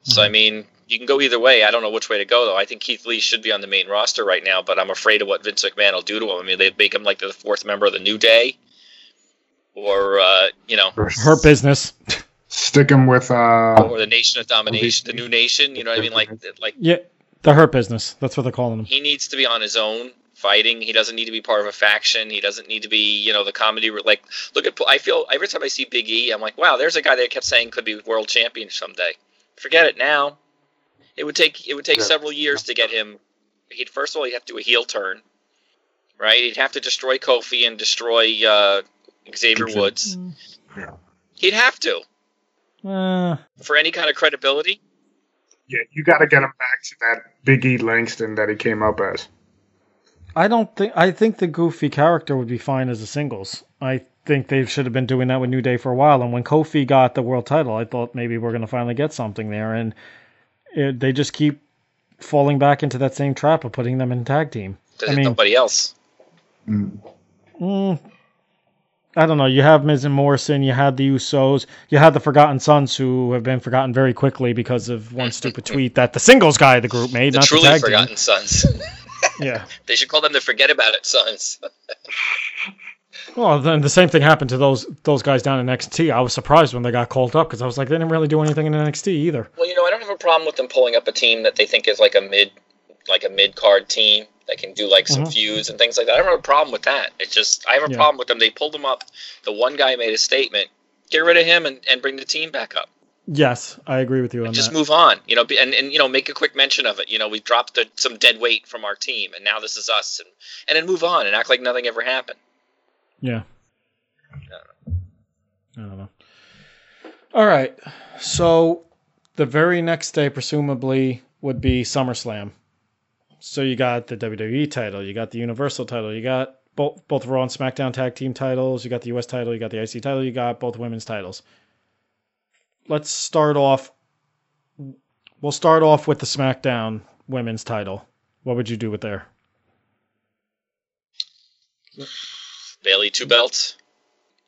So I mm-hmm. mean, you can go either way. I don't know which way to go though. I think Keith Lee should be on the main roster right now, but I'm afraid of what Vince McMahon will do to him. I mean, they'd make him like the fourth member of the New Day, or uh, you know, Hurt business. Stick him with uh, or the Nation of Domination, the New Nation. You know what I mean? Like, like Yeah. The Hurt business. That's what they're calling him. he needs to be on his own fighting. He doesn't need to be part of a faction. He doesn't need to be, you know, the comedy. Like, look at. I feel every time I see Big E, I'm like, wow, there's a guy that I kept saying could be world champion someday. Forget it now. It would take it would take Yeah. several years to get him. He'd first of all he'd have to do a heel turn, right? He'd have to destroy Kofi and destroy uh, Xavier Xavier. Woods. Yeah. He'd have to Uh, for any kind of credibility. yeah, you got to get him back to that Big E Langston that he came up as. I don't think. I think the goofy character would be fine as a singles. I think they should have been doing that with New Day for a while. And when Kofi got the world title, I thought maybe we're going to finally get something there. And it, they just keep falling back into that same trap of putting them in tag team. There's I mean- nobody else. Mm, I don't know. You have Miz and Morrison. You had the Usos. You had the Forgotten Sons, who have been forgotten very quickly because of one stupid tweet that the singles guy of the group made, The not truly the forgotten sons. Yeah. they should call them the forget about it sons. Well, then the same thing happened to those those guys down in NXT. I was surprised when they got called up because I was like, they didn't really do anything in NXT either. Well, you know, I don't have a problem with them pulling up a team that they think is like a mid, like a mid card team that can do like some Mhm. feuds and things like that. I don't have a problem with that. It's just I have a Yeah. problem with them. They pulled them up. The one guy made a statement. Get rid of him and, and bring the team back up. Yes, I agree with you on Just that. move on. You know, and, and you know, make a quick mention of it. You know, we dropped the, some dead weight from our team, and now this is us, and and then move on and act like nothing ever happened. Yeah. I don't know. All right. So the very next day, presumably, would be SummerSlam. So you got the WWE title, you got the Universal title, you got both both Raw and SmackDown tag team titles, you got the US title, you got the IC title, you got both women's titles. Let's start off we'll start off with the SmackDown women's title. What would you do with there? Bayley two belts.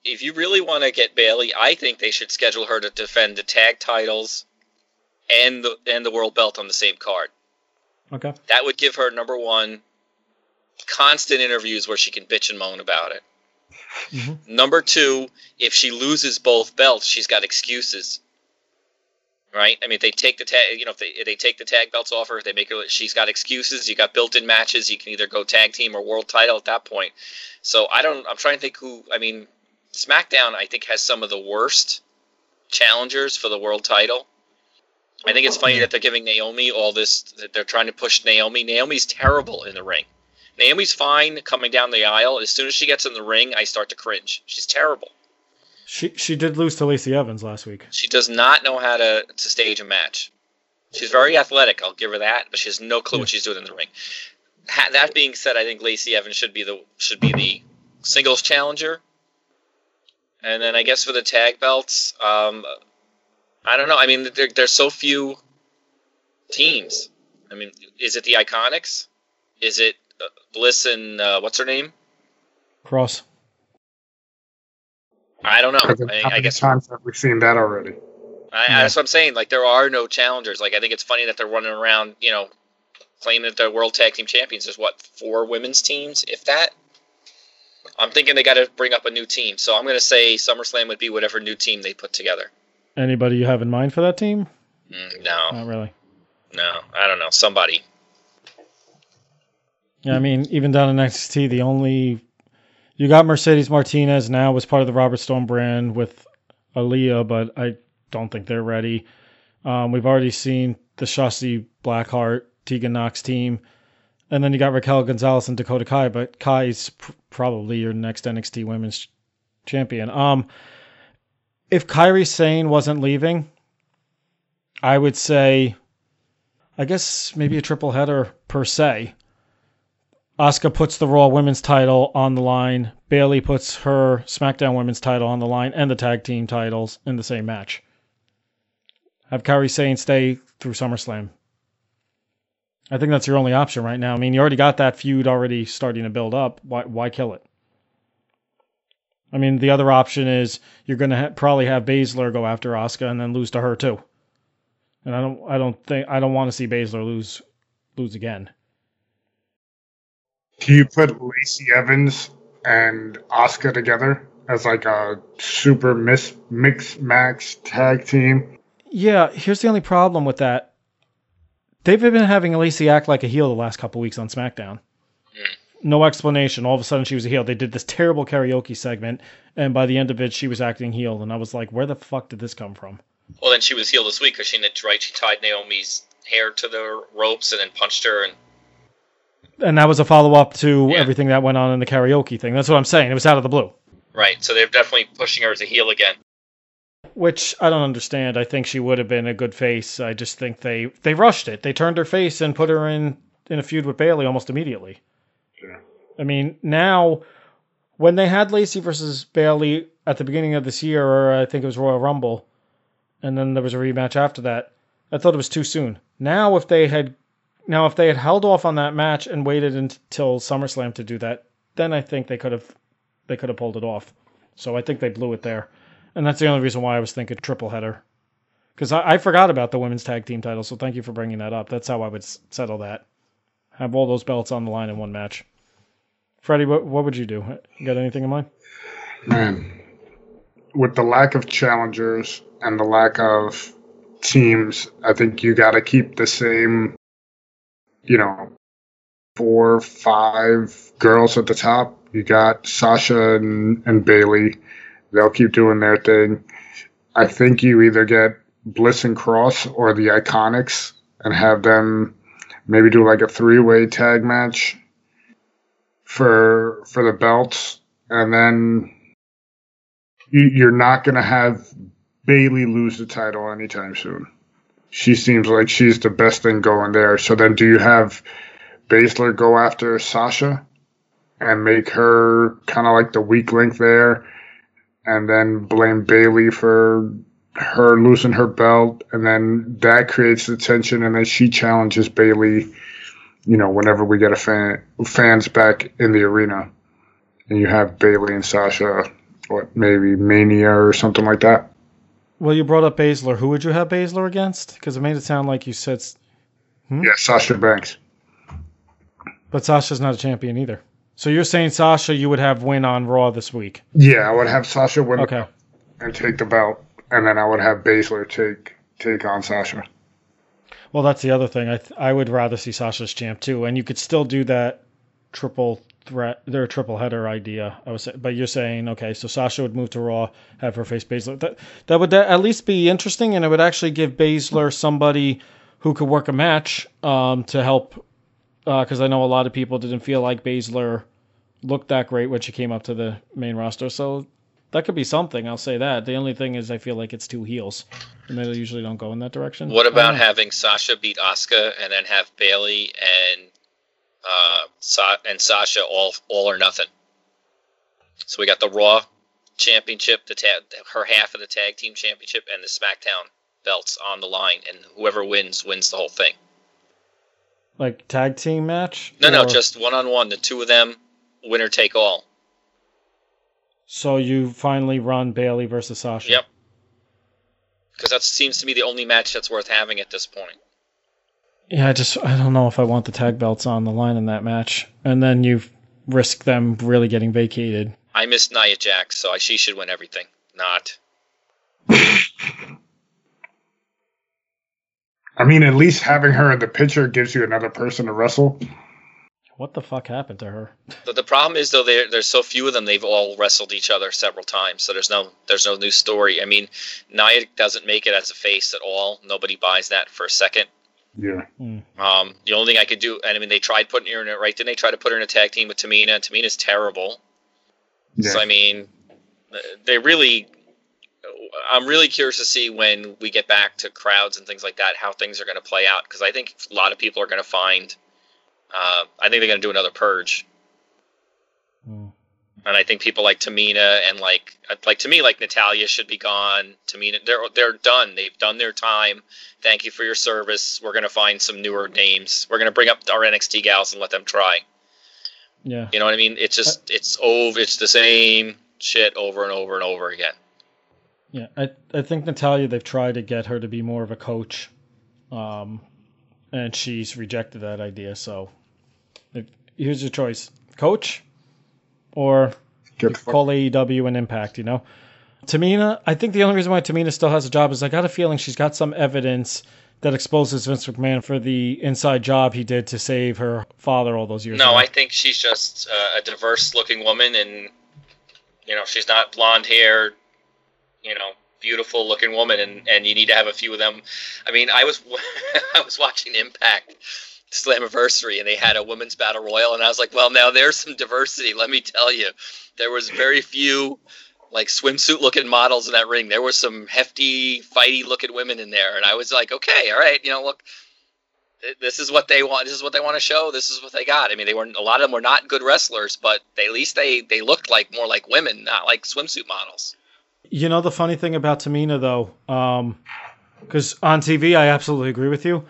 If you really want to get Bayley, I think they should schedule her to defend the tag titles and the and the world belt on the same card. Okay. That would give her number one constant interviews where she can bitch and moan about it. Mhm. Number two, if she loses both belts, she's got excuses. Right? I mean, if they take the tag, you know, if they, if they take the tag belts off her, they make her. She's got excuses. You got built-in matches. You can either go tag team or world title at that point. So I don't. I'm trying to think who. I mean, SmackDown I think has some of the worst challengers for the world title. I think it's funny that they're giving Naomi all this. That they're trying to push Naomi. Naomi's terrible in the ring. Naomi's fine coming down the aisle. As soon as she gets in the ring, I start to cringe. She's terrible. She she did lose to Lacey Evans last week. She does not know how to, to stage a match. She's very athletic, I'll give her that, but she has no clue what she's doing in the ring. Ha- that being said, I think Lacey Evans should be the should be the singles challenger. And then I guess for the tag belts, um, I don't know. I mean, there, there's so few teams. I mean, is it the Iconics? Is it uh, Bliss and uh, what's her name? Cross. I don't know. I, how I guess times have we seen that already? I, Yeah. That's what I'm saying. Like there are no challengers. Like I think it's funny that they're running around, you know, claiming that they're world tag team champions. There's what four women's teams, if that. I'm thinking they got to bring up a new team. So I'm going to say SummerSlam would be whatever new team they put together. Anybody you have in mind for that team? Mm, no, Not really. no, I don't know. Somebody. Yeah, I mean, even down in NXT, the only you got Mercedes Martinez now was part of the Robert Stone brand with Aliyah, but I don't think they're ready. Um, we've already seen the Shotzi Blackheart, Tegan Nox team, and then you got Raquel Gonzalez and Dakota Kai, but Kai's pr- probably your next NXT Women's Champion. Um, if Kairi Sane wasn't leaving, I would say, I guess maybe a triple header per se. Asuka puts the Raw Women's title on the line. Bayley puts her SmackDown Women's title on the line and the tag team titles in the same match. Have Kairi Sane stay through SummerSlam. I think that's your only option right now. I mean, you already got that feud already starting to build up. Why, why kill it? I mean, the other option is you're going to ha- probably have Baszler go after Asuka and then lose to her too. And I don't, I don't think, I don't want to see Baszler lose, lose again. Do you put Lacey Evans and Oscar together as like a super mis- mix max tag team? Yeah, here's the only problem with that. They've been having Lacey act like a heel the last couple weeks on SmackDown. Hmm. No explanation. All of a sudden, she was a heel. They did this terrible karaoke segment, and by the end of it, she was acting heel. And I was like, where the fuck did this come from? Well, then she was healed this week because she right she tied Naomi's hair to the ropes and then punched her and And that was a follow up to Yeah. everything that went on in the karaoke thing. That's what I'm saying. It was out of the blue. right. So they're definitely pushing her as a heel again. Which I don't understand. I think she would have been a good face. I just think they they rushed it. They turned her face and put her in in a feud with Bayley almost immediately. Yeah. I mean, now when they had Lacey versus Bayley at the beginning of this year, or I think it was Royal Rumble, and then there was a rematch after that, I thought it was too soon. Now, if they had now if they had held off on that match and waited until SummerSlam to do that, then I think they could have they could have pulled it off. So I think they blew it there, and that's the only reason why I was thinking triple header. Because I, I forgot about the women's tag team title, so thank you for bringing that up. That's how I would s- settle that. Have all those belts on the line in one match. Freddie, what, what would you do? You got anything in mind? Man, with the lack of challengers and the lack of teams, I think you got to keep the same, you know, four, five girls at the top. You got Sasha and, and Bayley. They'll keep doing their thing. I think you either get Bliss and Cross or the Iconics and have them maybe do like a three way tag match for for the belts, and then you, you're not going to have Bayley lose the title anytime soon. She seems like she's the best thing going there. So then, do you have Baszler go after Sasha and make her kind of like the weak link there, and then blame Bayley for her losing her belt, and then that creates the tension, and then she challenges Bayley. You know, whenever we get a fan fans back in the arena, and you have Bayley and Sasha, what maybe Mania or something like that. Well, you brought up Baszler. Who would you have Baszler against? Because it made it sound like you said, s- hmm? Yeah, Sasha Banks. but Sasha's not a champion either. So you're saying Sasha, you would have win on Raw this week? Yeah, I would have Sasha win Okay. and take the belt, and then I would have Baszler take take on Sasha. Well, that's the other thing. I th- I would rather see Sasha's champ too, and you could still do that triple threat, their triple header idea. I was, say, but you're saying okay, so Sasha would move to Raw, have her face Baszler. That that would at least be interesting, and it would actually give Baszler somebody who could work a match um, to help. Because I know a lot of people didn't feel like Baszler looked that great when she came up to the main roster, so that could be something. I'll say that. The only thing is, I feel like it's two heels, and they usually don't go in that direction. What about having Sasha beat Asuka and then have Bayley and uh, Sa- and Sasha all all or nothing? So we got the Raw Championship, the ta- her half of the Tag Team Championship, and the SmackDown belts on the line, and whoever wins wins the whole thing. like tag team match? No, no, just one on one. The two of them, winner take all. So you finally run Bayley versus Sasha. Yep. Because that seems to me the only match that's worth having at this point. Yeah, I just I don't know if I want the tag belts on the line in that match, and then you risk them really getting vacated. I miss Nia Jax, so I, she should win everything. Not. I mean, at least having her in the picture gives you another person to wrestle. What the fuck happened to her? The, the problem is though there there's so few of them. They've all wrestled each other several times, so there's no there's no new story. I mean, Nia doesn't make it as a face at all. Nobody buys that for a second. Yeah. Um, the only thing I could do, and I mean, they tried putting her in it right. Didn't they try to put her in a tag team with Tamina? Tamina's terrible. Yeah. So I mean, they really. I'm really curious to see when we get back to crowds and things like that how things are going to play out because I think a lot of people are going to find. Uh, I think they're going to do another purge, Hmm. And I think people like Tamina and like like to me like Natalya should be gone. Tamina, they're they're done. They've done their time. Thank you for your service. We're going to find some newer names. We're going to bring up our NXT gals and let them try. Yeah. You know what I mean? It's just it's over. It's the same shit over and over and over again. Yeah, I I think Natalya they've tried to get her to be more of a coach, um, and she's rejected that idea. So, here's your choice: coach, or Get call AEW and Impact. You know, Tamina. I think the only reason why Tamina still has a job is I got a feeling she's got some evidence that exposes Vince McMahon for the inside job he did to save her father all those years. No, ago. I think she's just uh, a diverse-looking woman, and you know she's not blonde hair, you know, beautiful-looking woman, and and you need to have a few of them. I mean, I was I was watching Impact Slammiversary, and they had a women's battle royal, and I was like, well, now there's some diversity. Let me tell you, there was very few like swimsuit-looking models in that ring. There were some hefty, fighty-looking women in there, and I was like, okay, all right, you know, look this is what they want. This is what they want to show. This is what they got. I mean, they were a lot of them were not good wrestlers, but they, at least they they looked like more like women, not like swimsuit models. You know the funny thing about Tamina though, um because on TV I absolutely agree with you.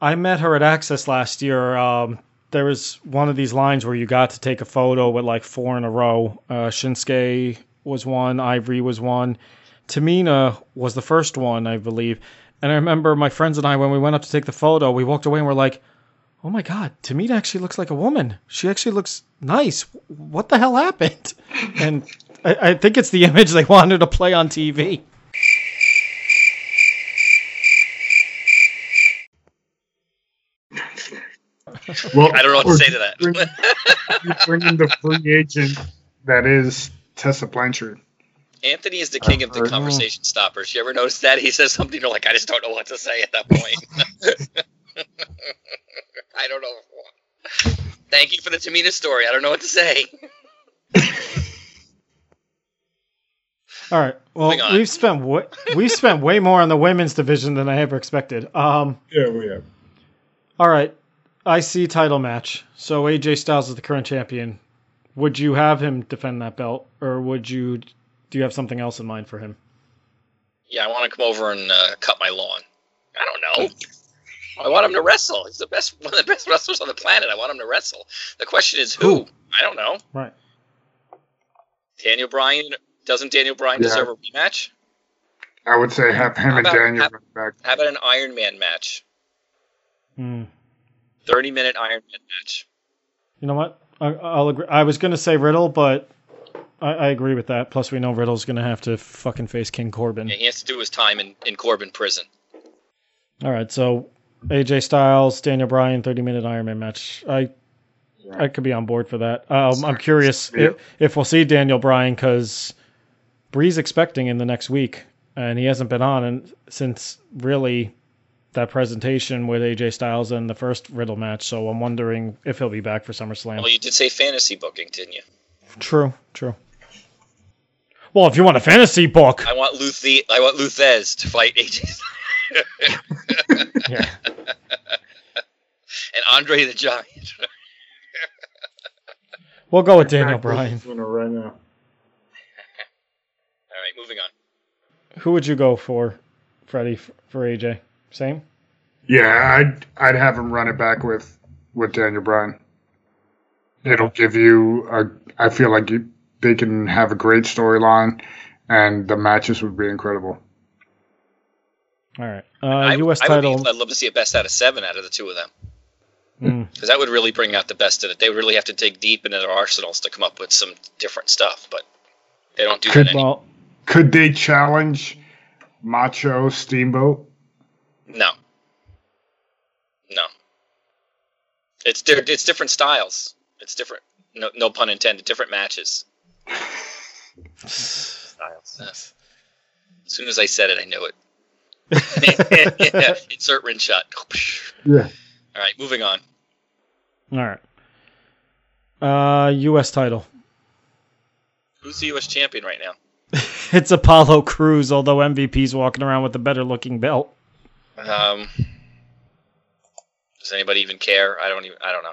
I met her at Axxess last year. Um, there was one of these lines where you got to take a photo with like four in a row. Uh, Shinsuke was one, Ivory was one, Tamina was the first one, I believe. And I remember my friends and I, when we went up to take the photo, we walked away and we're like, "Oh my God, Tamina actually looks like a woman. She actually looks nice. What the hell happened?" And I, I think it's the image they wanted to play on TV. Well, I don't know what to say to that. Bring, bring in the free agent that is Tessa Blanchard. Anthony is the king of the heard- conversation stoppers. You ever notice that? He says something, you're like, I just don't know what to say at that point. I don't know. Thank you for the Tamina story. I don't know what to say. All right. Well, we've spent wa- we've spent way more on the women's division than I ever expected. Um, Yeah, we have. all right. IC title match. So AJ Styles is the current champion. Would you have him defend that belt, or would you? Do you have something else in mind for him? Yeah, I want to come over and uh, cut my lawn. I don't know. I want him to wrestle. He's the best, one of the best wrestlers on the planet. I want him to wrestle. The question is who? Who? I don't know. Right. Daniel Bryan. Doesn't Daniel Bryan Yeah. deserve a rematch? I would say have him How and about- Daniel how- run back. How about an Iron Man match? Hmm. 30 minute Iron Man match. You know what? I, I'll agree. I was gonna say Riddle, but I, I agree with that. Plus, we know Riddle's gonna have to fucking face King Corbin. Yeah, he has to do his time in, in Corbin prison. All right, so AJ Styles, Daniel Bryan, 30 minute Iron Man match. I I could be on board for that. Um, I'm curious if, if we'll see Daniel Bryan because Bree's expecting in the next week, and he hasn't been on and since really that presentation with AJ Styles and the first Riddle match. So I'm wondering if he'll be back for SummerSlam. Well, you did say fantasy booking, didn't you? True, true. Well, if you want a fantasy book, I want Luthi, I want Lou Thesz to fight AJ yeah. and Andre the Giant. we'll go with Daniel Bryan. Right now. All right, moving on. Who would you go for, Freddie, for AJ? Same? Yeah, I'd I'd have him run it back with with Daniel Bryan. It'll give you a. I feel like you, they can have a great storyline, and the matches would be incredible. All right. Uh, I, U.S. I title. Would be, I'd love to see a best out of seven out of the two of them Mm. because that would really bring out the best in it. They would really have to dig deep into their arsenals to come up with some different stuff, but they don't do Could- that. Well, Could they challenge Macho Steamboat? No. No. It's di- it's different styles. It's different. No, no pun intended. Different matches. Styles. As soon as I said it, I knew it. Insert rin shot. Yeah. All right, moving on. all right. Uh, U.S. title. Who's the U.S. champion right now? It's Apollo Crews, although MVP's walking around with a better looking belt. Um, does anybody even care? I don't even. I don't know.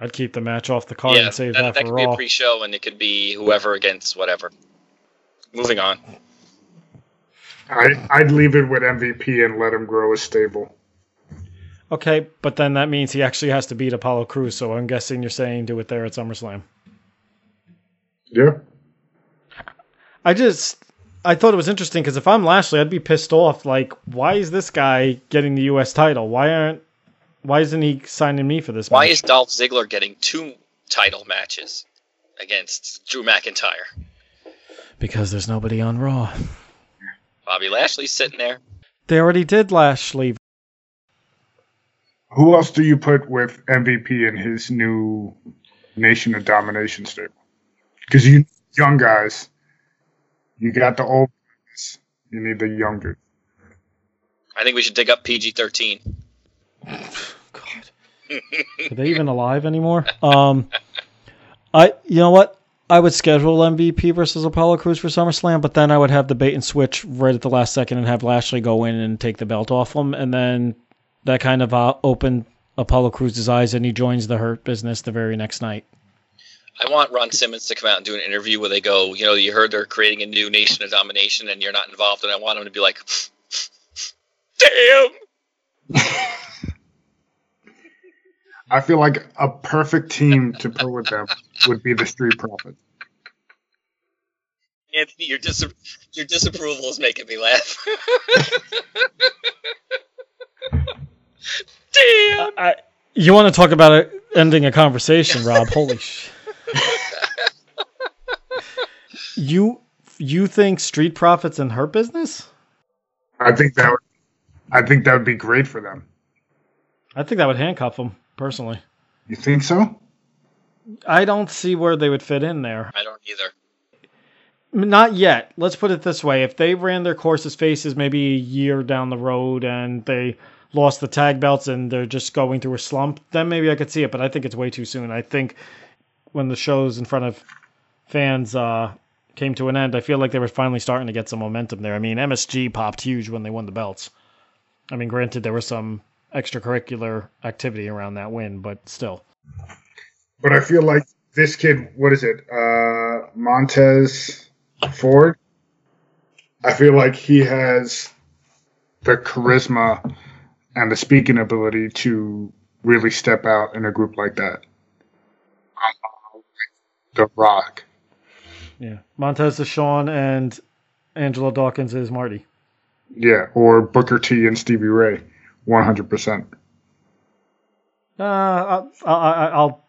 I'd keep the match off the card yeah, and save that, that, that for could be a pre-show, and it could be whoever against whatever. Moving on. I I'd leave it with MVP and let him grow a stable. okay, but then that means he actually has to beat Apollo Crews, so I'm guessing you're saying do it there at SummerSlam. Yeah. I just I thought it was interesting because if I'm Lashley, I'd be pissed off. Like, why is this guy getting the U.S. title? Why aren't why isn't he signing me for this? Why match? is Dolph Ziggler getting two title matches against Drew McIntyre? because there's nobody on Raw. Bobby Lashley's sitting there. They already did Lashley. Who else do you put with MVP in his new Nation of Domination stable? Because you young guys, you got the old guys, you need the younger. I think we should dig up PG-13. God, are they even alive anymore? Um, I you know what? I would schedule MVP versus Apollo Crews for SummerSlam, but then I would have the bait and switch right at the last second and have Lashley go in and take the belt off him, and then that kind of uh, opened Apollo Crews's eyes, and he joins the Hurt Business the very next night. I want Ron Simmons to come out and do an interview where they go, you know, you heard they're creating a new Nation of Domination and you're not involved, and I want him to be like, damn. I feel like a perfect team to put with them would be the Street Profits. Anthony, your dis- your disapproval is making me laugh. Damn. I, you want to talk about it, ending a conversation, Rob? Holy sh! You you think Street Profits and her Business? I think that would, I think that would be great for them. I think that would handcuff them personally. You think so? I don't see where they would fit in there. I don't either. Not yet. Let's put it this way: if they ran their courses faces maybe a year down the road and they lost the tag belts and they're just going through a slump, then maybe I could see it. But I think it's way too soon. I think when the shows in front of fans uh, came to an end, I feel like they were finally starting to get some momentum there. I mean, MSG popped huge when they won the belts. I mean, granted there was some extracurricular activity around that win, but still. But I feel like this kid, what is it? Uh, Montez Ford. I feel like he has the charisma and the speaking ability to really step out in a group like that. The Rock. Yeah. Montez is Shawn and Angelo Dawkins is Marty. Yeah, or Booker T and Stevie Ray. 100%. Uh, I'll, I'll, I'll,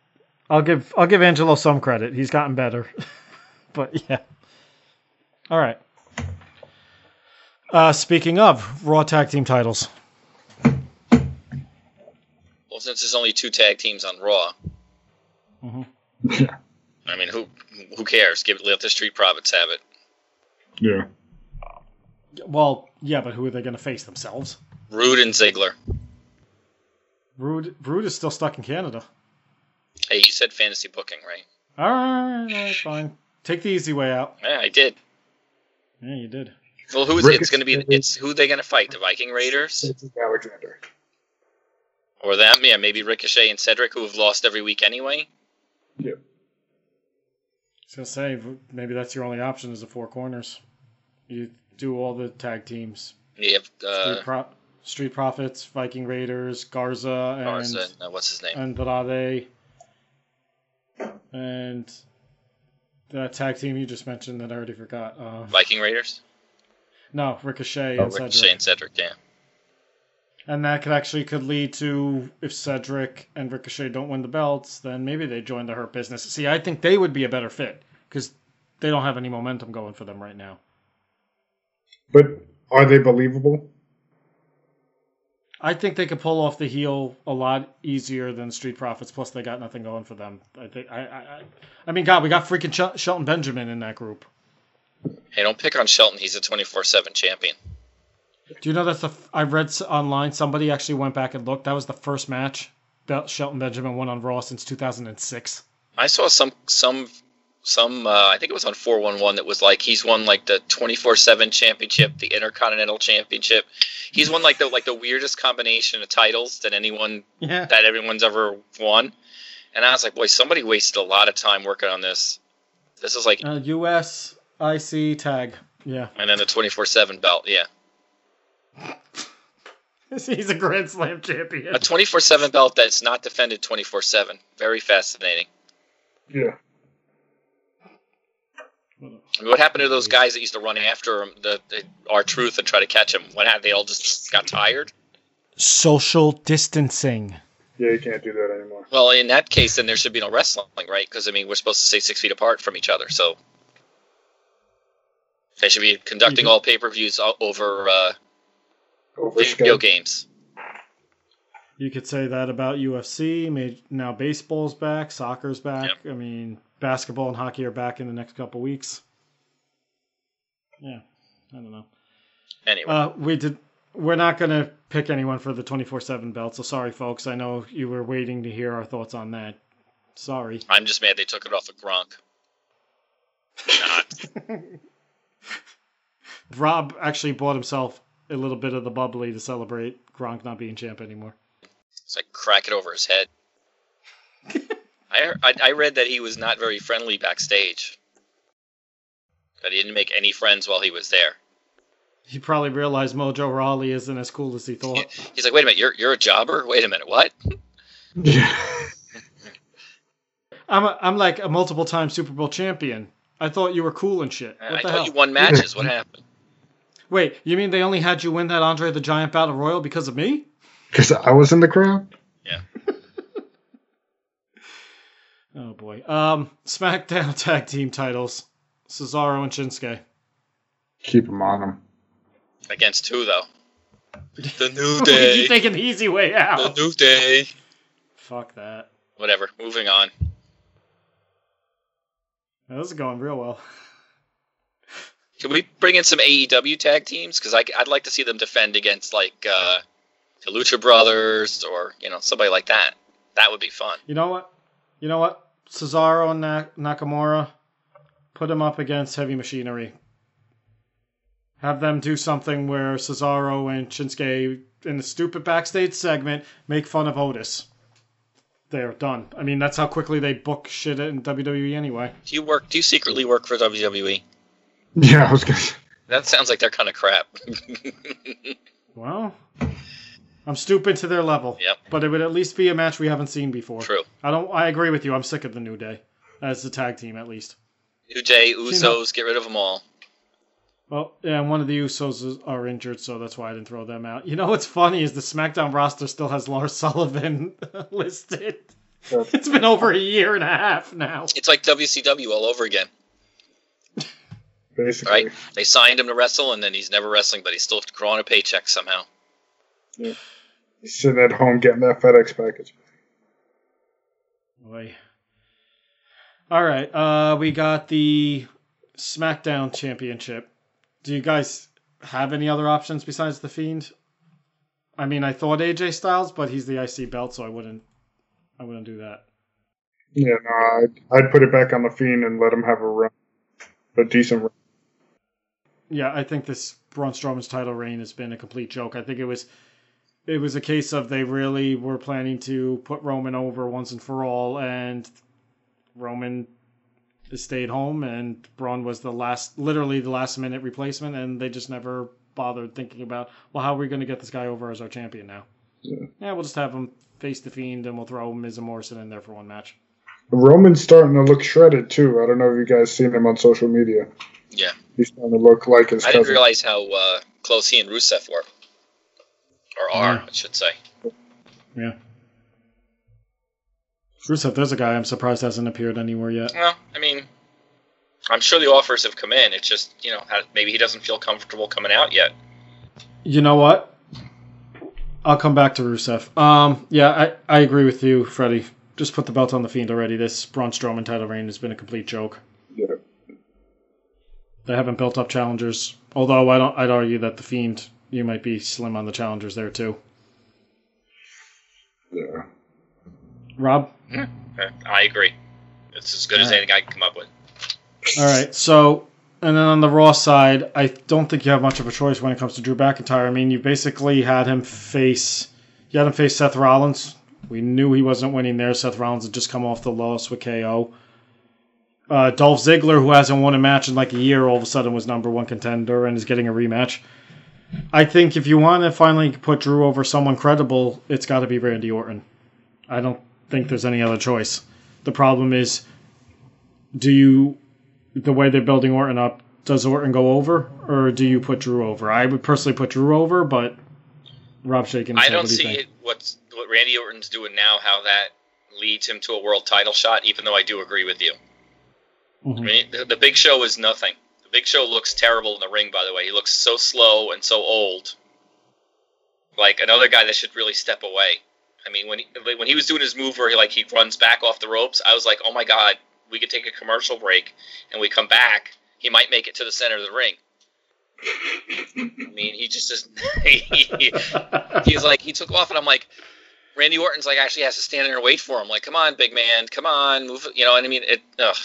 I'll give I'll give Angelo some credit. He's gotten better, but yeah. All right. Uh, speaking of Raw Tag Team titles, Well, since there's only two tag teams on Raw, Mhm. Yeah. I mean, who who cares? Give it let the Street Profits have it. Yeah. well, yeah, but who are they going to face themselves? Roode and Ziggler. Roode, Roode is still stuck in Canada. Hey, you said fantasy booking, right? All right, all right, fine. Take the easy way out. Yeah, I did. Yeah, you did. Well, who is it? It's going to be? It's who they going to fight? The Viking Raiders Alexander. or them? Yeah, maybe Ricochet and Cedric, who have lost every week anyway. Yeah. I was gonna say maybe that's your only option is the four corners. You do all the tag teams. You have uh, Street, Pro- Street Profits, Viking Raiders, Garza, and Garza, no, what's his name? And Andrade, and that tag team you just mentioned that I already forgot. Uh, Viking Raiders. no, Ricochet Oh, and Ricochet Cedric. and Cedric. Yeah. And that could actually could lead to if Cedric and Ricochet don't win the belts, then maybe they join the Hurt Business. See, I think they would be a better fit because they don't have any momentum going for them right now. But are they believable? I think they could pull off the heel a lot easier than Street Profits. Plus, they got nothing going for them. I think. I. I. I, I mean, God, we got freaking Shel- Shelton Benjamin in that group. Hey, don't pick on Shelton. He's a 24/7 champion. Do you know that's the? f- I read online somebody actually went back and looked. That was the first match that Shelton Benjamin won on Raw since 2006. I saw some some some. Uh, I think it was on 411 that was like he's won like the 24/7 championship, the Intercontinental Championship. He's won like the like the weirdest combination of titles that anyone Yeah. that everyone's ever won. And I was like, boy, somebody wasted a lot of time working on this. This is like, Uh, U.S. IC tag. Yeah. and then the 24/7 belt. Yeah, He's a Grand Slam champion. a 24/7 belt that's not defended 24/7. Very fascinating. Yeah. I mean, what happened to those guys that used to run after him, the, the R-Truth and try to catch him? What happened? They all just got tired. Social distancing. Yeah, you can't do that anymore. Well, in that case, then there should be no wrestling, right? Because I mean, we're supposed to stay six feet apart from each other, so they should be conducting all pay-per-views over uh, Over video games. You could say that about UFC. Now baseball's back, soccer's back. I mean, basketball and hockey are back in the next couple weeks. Yeah, I don't know. Anyway, Uh, we did. We're not gonna pick anyone for the twenty four seven belt. So sorry, folks. I know you were waiting to hear our thoughts on that. Sorry. I'm just mad they took it off of Gronk. Not. Rob actually bought himself a little bit of the bubbly to celebrate Gronk not being champ anymore. It's like crack it over his head. I, I I read that he was not very friendly backstage. That he didn't make any friends while he was there. He probably realized Mojo Rawley isn't as cool as he thought. He's like, wait a minute, you're you're a jobber. Wait a minute, what? Yeah. I'm a, I'm like a multiple time Super Bowl champion. I thought you were cool and shit. What I thought hell? you won matches. What happened? Wait, you mean they only had you win that Andre the Giant Battle Royal because of me? Because I was in the crowd. Yeah. oh boy. Um, SmackDown Tag Team titles: Cesaro and Shinsuke. Keep him on him. Against who though? The New Day. you Day. taking the easy way out? The New Day. Fuck that. Whatever. Moving on. This is going real well. Can we bring in some AEW tag teams? Because I'd like to see them defend against like uh, the Lucha Brothers or you know somebody like that. That would be fun. You know what? You know what? Cesaro and Nak- Nakamura, put them up against Heavy Machinery. Have them do something where Cesaro and Shinsuke in a stupid backstage segment make fun of Otis. They're done. I mean, that's how quickly they book shit in WWE anyway. Do you work? Do you secretly work for WWE? Yeah, I was gonna. Say, That sounds like they're kind of crap. Well, I'm stupid to their level. Yep. But it would at least be a match we haven't seen before. True. I don't. I agree with you. I'm sick of the New Day as the tag team at least. New Day, Usos, get rid of them all. Well, yeah, and one of the Usos are injured, so that's why I didn't throw them out. You know what's funny is the SmackDown roster still has Lars Sullivan listed. Yeah. It's been over a year and a half now. It's like WCW all over again, basically, right? They signed him to wrestle, and then he's never wrestling, but he's still drawing a paycheck somehow. Yeah. he's sitting at home getting that FedEx package. Boy. All right, uh, we got the SmackDown Championship. Do you guys have any other options besides the Fiend? I mean, I thought AJ Styles, but he's the IC belt, so I wouldn't. I wouldn't do that. Yeah, no, I'd, I'd put it back on the Fiend and let him have a run, a decent run. Yeah, I think this Braun Strowman's title reign has been a complete joke. I think it was it was a case of they really were planning to put Roman over once and for all, and Roman stayed home, and Braun was the last, literally the last minute replacement, and they just never bothered thinking about, well, how are we going to get this guy over as our champion now? Yeah. yeah, we'll just have him face the Fiend, and we'll throw Miz and Morrison in there for one match. Roman's starting to look shredded too. I don't know if you guys seen him on social media. Yeah. He's starting to look like his I didn't cousin. realize how uh, close he and Rusev were, or are, Yeah. I should say. Yeah. Rusev, there's a guy I'm surprised hasn't appeared anywhere yet. Well, I mean, I'm sure the offers have come in. It's just you know maybe he doesn't feel comfortable coming out yet. You know what? I'll come back to Rusev. Um, yeah, I, I agree with you, Freddie. Just put the belt on the Fiend already. This Braun Strowman title reign has been a complete joke. Yeah. They haven't built up challengers. Although I don't, I'd argue that the Fiend, you might be slim on the challengers there too. Yeah. Rob. Uh, I agree. It's as good as Alright. anything I can come up with. All right. So, and then on the Raw side, I don't think you have much of a choice when it comes to Drew McIntyre. I mean, you basically had him face, you had him face Seth Rollins. We knew he wasn't winning there. Seth Rollins had just come off the loss with KO. Uh, Dolph Ziggler, who hasn't won a match in like a year, all of a sudden was number one contender and is getting a rematch. I think if you want to finally put Drew over someone credible, it's got to be Randy Orton. I don't think there's any other choice. The problem is, do you the way they're building Orton up, does Orton go over, or do you put Drew over? I would personally put Drew over, but Rob shaking. I don't see it, what's what Randy Orton's doing now. How that leads him to a world title shot. Even though I do agree with you. I Mhm. mean, the, the Big Show is nothing. The Big Show looks terrible in the ring. By the way, he looks so slow and so old. Like another guy that should really step away. I mean, when he, when he was doing his move where he like he runs back off the ropes, I was like, oh my god, we could take a commercial break and we come back. He might make it to the center of the ring. I mean, he just is. he, he's like he took off, and I'm like, Randy Orton's like actually has to stand there and wait for him. Like, come on, big man, come on, move. You know, and I mean, it. Ugh.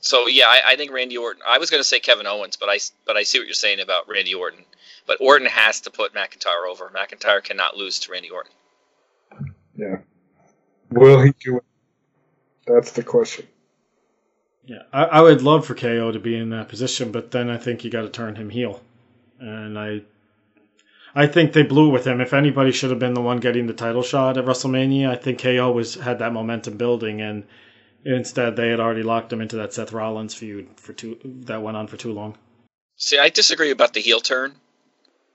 So yeah, I, I think Randy Orton. I was going to say Kevin Owens, but I but I see what you're saying about Randy Orton. But Orton has to put McIntyre over. McIntyre cannot lose to Randy Orton. Yeah. Will he do it? That's the question. Yeah, I, I would love for KO to be in that position, but then I think you got to turn him heel, and I, I think they blew it with him. If anybody should have been the one getting the title shot at WrestleMania, I think KO was had that momentum building, and instead they had already locked him into that Seth Rollins feud for too that went on for too long. See, I disagree about the heel turn.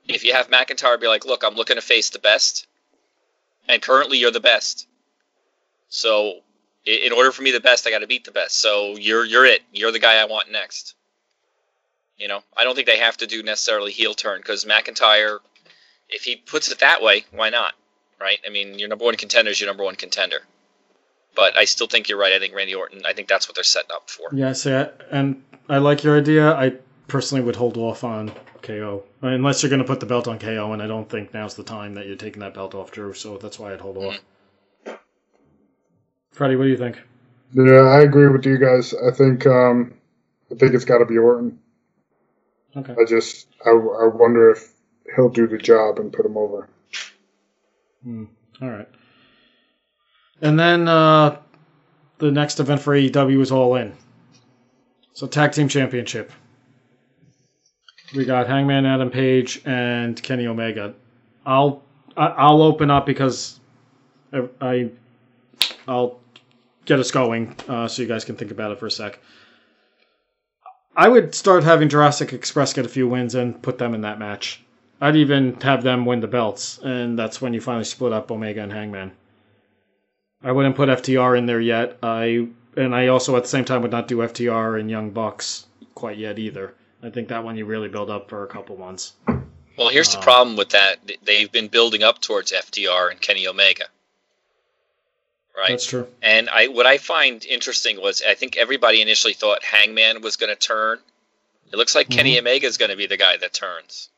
If you have McIntyre be like, look, I'm looking to face the best, and currently you're the best. So, in order for me the best, I got to beat the best. So you're you're it. You're the guy I want next. You know, I don't think they have to do necessarily heel turn because McIntyre, if he puts it that way, why not? Right? I mean, your number one contender is your number one contender. But I still think you're right. I think Randy Orton. I think that's what they're setting up for. Yeah, see, I, and I like your idea. I personally would hold off on KO unless you're going to put the belt on KO, and I don't think now's the time that you're taking that belt off Drew. So that's why I'd hold off. Freddie, what do you think? Yeah, I agree with you guys. I think um, I think it's got to be Orton. Okay. I just I, I wonder if he'll do the job and put him over. Hmm. All right. And then uh, the next event for AEW is All In. So Tag Team Championship. We got Hangman Adam Page and Kenny Omega. I'll I'll open up because I I'll get us going uh, so you guys can think about it for a sec. I would start having Jurassic Express get a few wins and put them in that match. I'd even have them win the belts, and that's when you finally split up Omega and Hangman. I wouldn't put FTR in there yet. I and I also at the same time would not do FTR and Young Bucks quite yet either. I think that one you really build up for a couple months. Well, here's the Um, problem with that. They've been building up towards FTR and Kenny Omega. Right? That's true. And I what I find interesting was I think everybody initially thought Hangman was going to turn. It looks like Kenny Omega is going to be the guy that turns.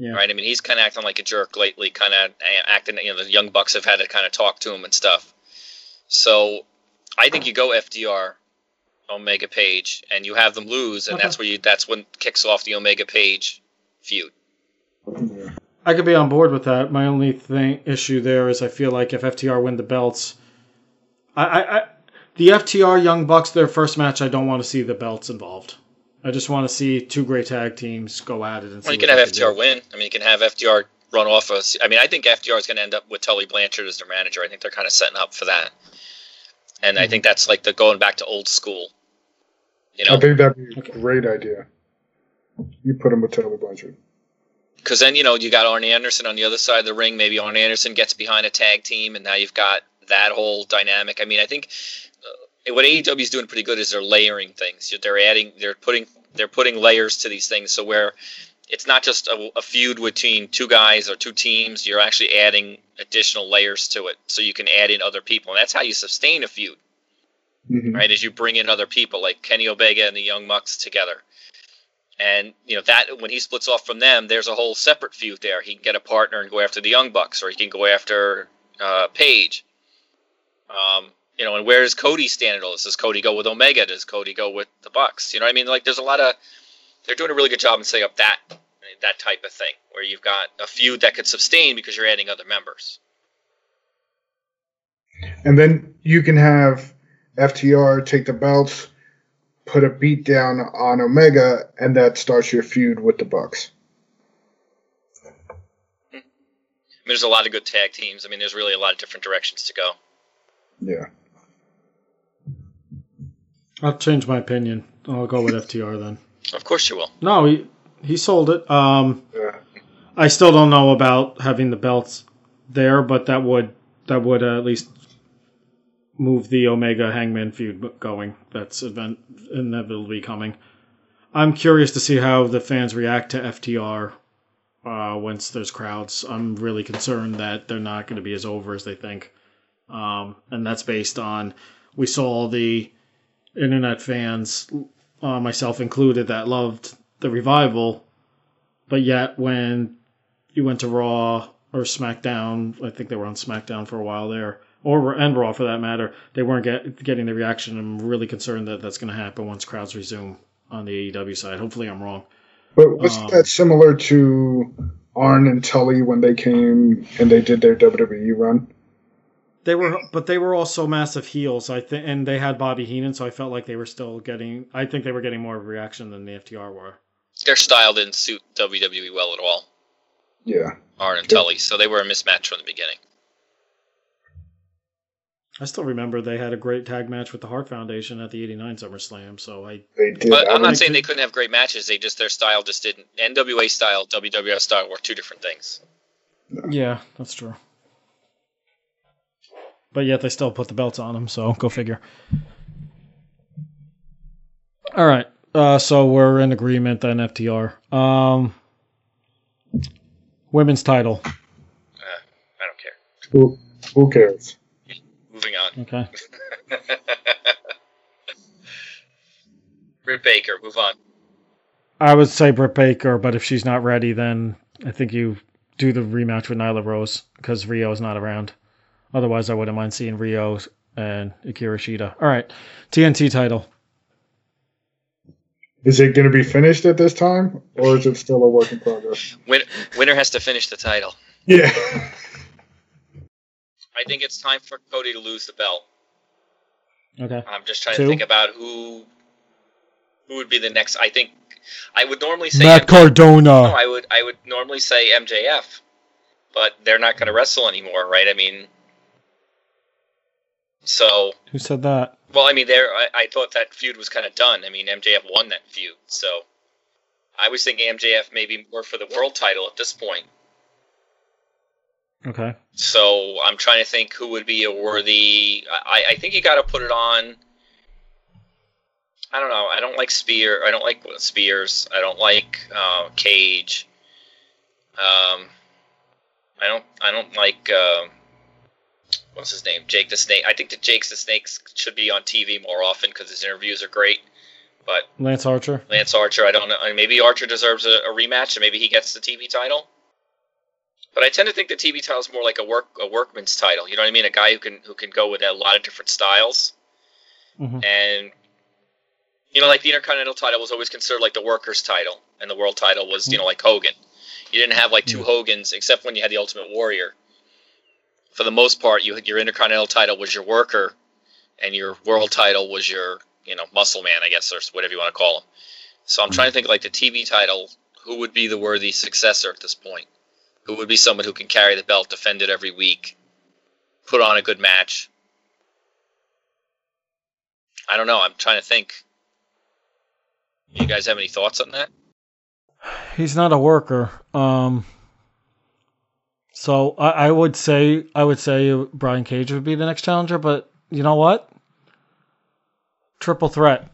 Yeah. Right? I mean, he's kind of acting like a jerk lately, kind of acting, you know, the Young Bucks have had to kind of talk to him and stuff. So I think you go FTR, Omega Page, and you have them lose, and Okay. that's where you that's when kicks off the Omega Page feud. Yeah. I could be on board with that. My only thing issue there is I feel like if FTR win the belts, I, I, I the FTR Young Bucks their first match, I don't want to see the belts involved. I just want to see two great tag teams go at it and see. Well, you can have FTR do. win. I mean, you can have FTR run off us. I mean, I think FTR is going to end up with Tully Blanchard as their manager. I think they're kind of setting up for that, and I Mhm. think that's like the going back to old school. You know, I think that'd be a Okay. great idea. You put him with Tully Blanchard. because then you know you got Arn Anderson on the other side of the ring. Maybe Arn Anderson gets behind a tag team, and now you've got that whole dynamic. I mean, I think what AEW is doing pretty good is they're layering things. They're adding, they're putting, they're putting layers to these things. So where it's not just a, a feud between two guys or two teams, you're actually adding additional layers to it, so you can add in other people, and that's how you sustain a feud Mhm. right? As you bring in other people like Kenny Omega and the Young Bucks together, and you know that when he splits off from them, there's a whole separate feud there. He can get a partner and go after the Young Bucks, or he can go after uh, Page. Um, you know, and where does Cody stand in all this? Does Cody go with Omega? Does Cody go with the Bucks? You know what I mean? Like, there's a lot of they're doing a really good job in setting up that that type of thing where you've got a feud that could sustain because you're adding other members. And then you can have FTR take the belts, put a beat down on Omega, and that starts your feud with the Bucks. I mean, there's a lot of good tag teams. I mean, there's really a lot of different directions to go. Yeah. I'll change my opinion. I'll go with FTR then. Of course you will. No, he he sold it. Um, Yeah. I still don't know about having the belts there, but that would that would uh, at least move the Omega Hangman feud going. That's event inevitably coming. I'm curious to see how the fans react to FTR uh, once there's crowds. I'm really concerned that they're not going to be as over as they think, um, and that's based on we saw the internet fans, uh, myself included, that loved the revival but yet, when you went to Raw or SmackDown, I think they were on SmackDown for a while there, or and Raw for that matter, they weren't get, getting the reaction. I'm really concerned that that's going to happen once crowds resume on the AEW side. Hopefully, I'm wrong. But wasn't Um, that similar to Arn and Tully when they came and they did their WWE run? They were, but they were also massive heels. I think, and they had Bobby Heenan, so I felt like they were still getting. I think they were getting more of a reaction than the FTR were. Their style didn't suit WWE well at all, Yeah. Arn and Tully, so they were a mismatch from the beginning. I still remember they had a great tag match with the Hart Foundation at the '89 SummerSlam. So I They did. But I I'm not saying they couldn't have great matches. They just their style just didn't. NWA style, WWF style were two different things. Yeah, that's true. But yet they still put the belts on them, so go figure. All right, uh, so we're in agreement then. FTR, um, women's title. Uh, I don't care. Who, who cares? Moving on. Okay, Britt Baker, move on. I would say Britt Baker, but if she's not ready, then I think you do the rematch with Nyla Rose because Riho is not around. Otherwise, I wouldn't mind seeing Riho and Hikaru Shida. All right, TNT title. Is it going to be finished at this time, or is it still a work in progress? Win- winner has to finish the title. Yeah. I think it's time for Cody to lose the belt. Okay. I'm just trying Two. to think about who who would be the next. I think I would normally say Matt no, Cardona. I would I would normally say MJF, but they're not going to wrestle anymore, right? I mean, so Who said that? well, I mean, there I, I thought that feud was kind of done. I mean, MJF won that feud, so I was thinking MJF maybe more for the world title at this point. Okay. So I'm trying to think who would be a worthy. I, I think you got to put it on. I don't know. I don't like Spear. I don't like Spears. I don't like uh, Cage. Um, I don't. I don't like. Uh, what's his name? Jake the Snake. I think that Jake the Snake should be on TV more often because his interviews are great. But Lance Archer. Lance Archer, I don't know. I mean, maybe Archer deserves a, a rematch, and maybe he gets the TV title. But I tend to think the TV title is more like a work a workman's title. You know what I mean? A guy who can who can go with a lot of different styles. Mhm. And you know, like the Intercontinental title was always considered like the workers' title, and the world title was you know like Hogan. You didn't have like two Hogans except when you had the Ultimate Warrior. For the most part, you your Intercontinental title was your worker, and your world title was your you know muscle man, I guess, or whatever you want to call him. So I'm trying to think like the TV title, who would be the worthy successor at this point? Who would be someone who can carry the belt, defend it every week, put on a good match? I don't know. I'm trying to think. You guys have any thoughts on that? He's not a worker. Um. So I, I would say I would say Brian Cage would be the next challenger, but you know what? Triple threat.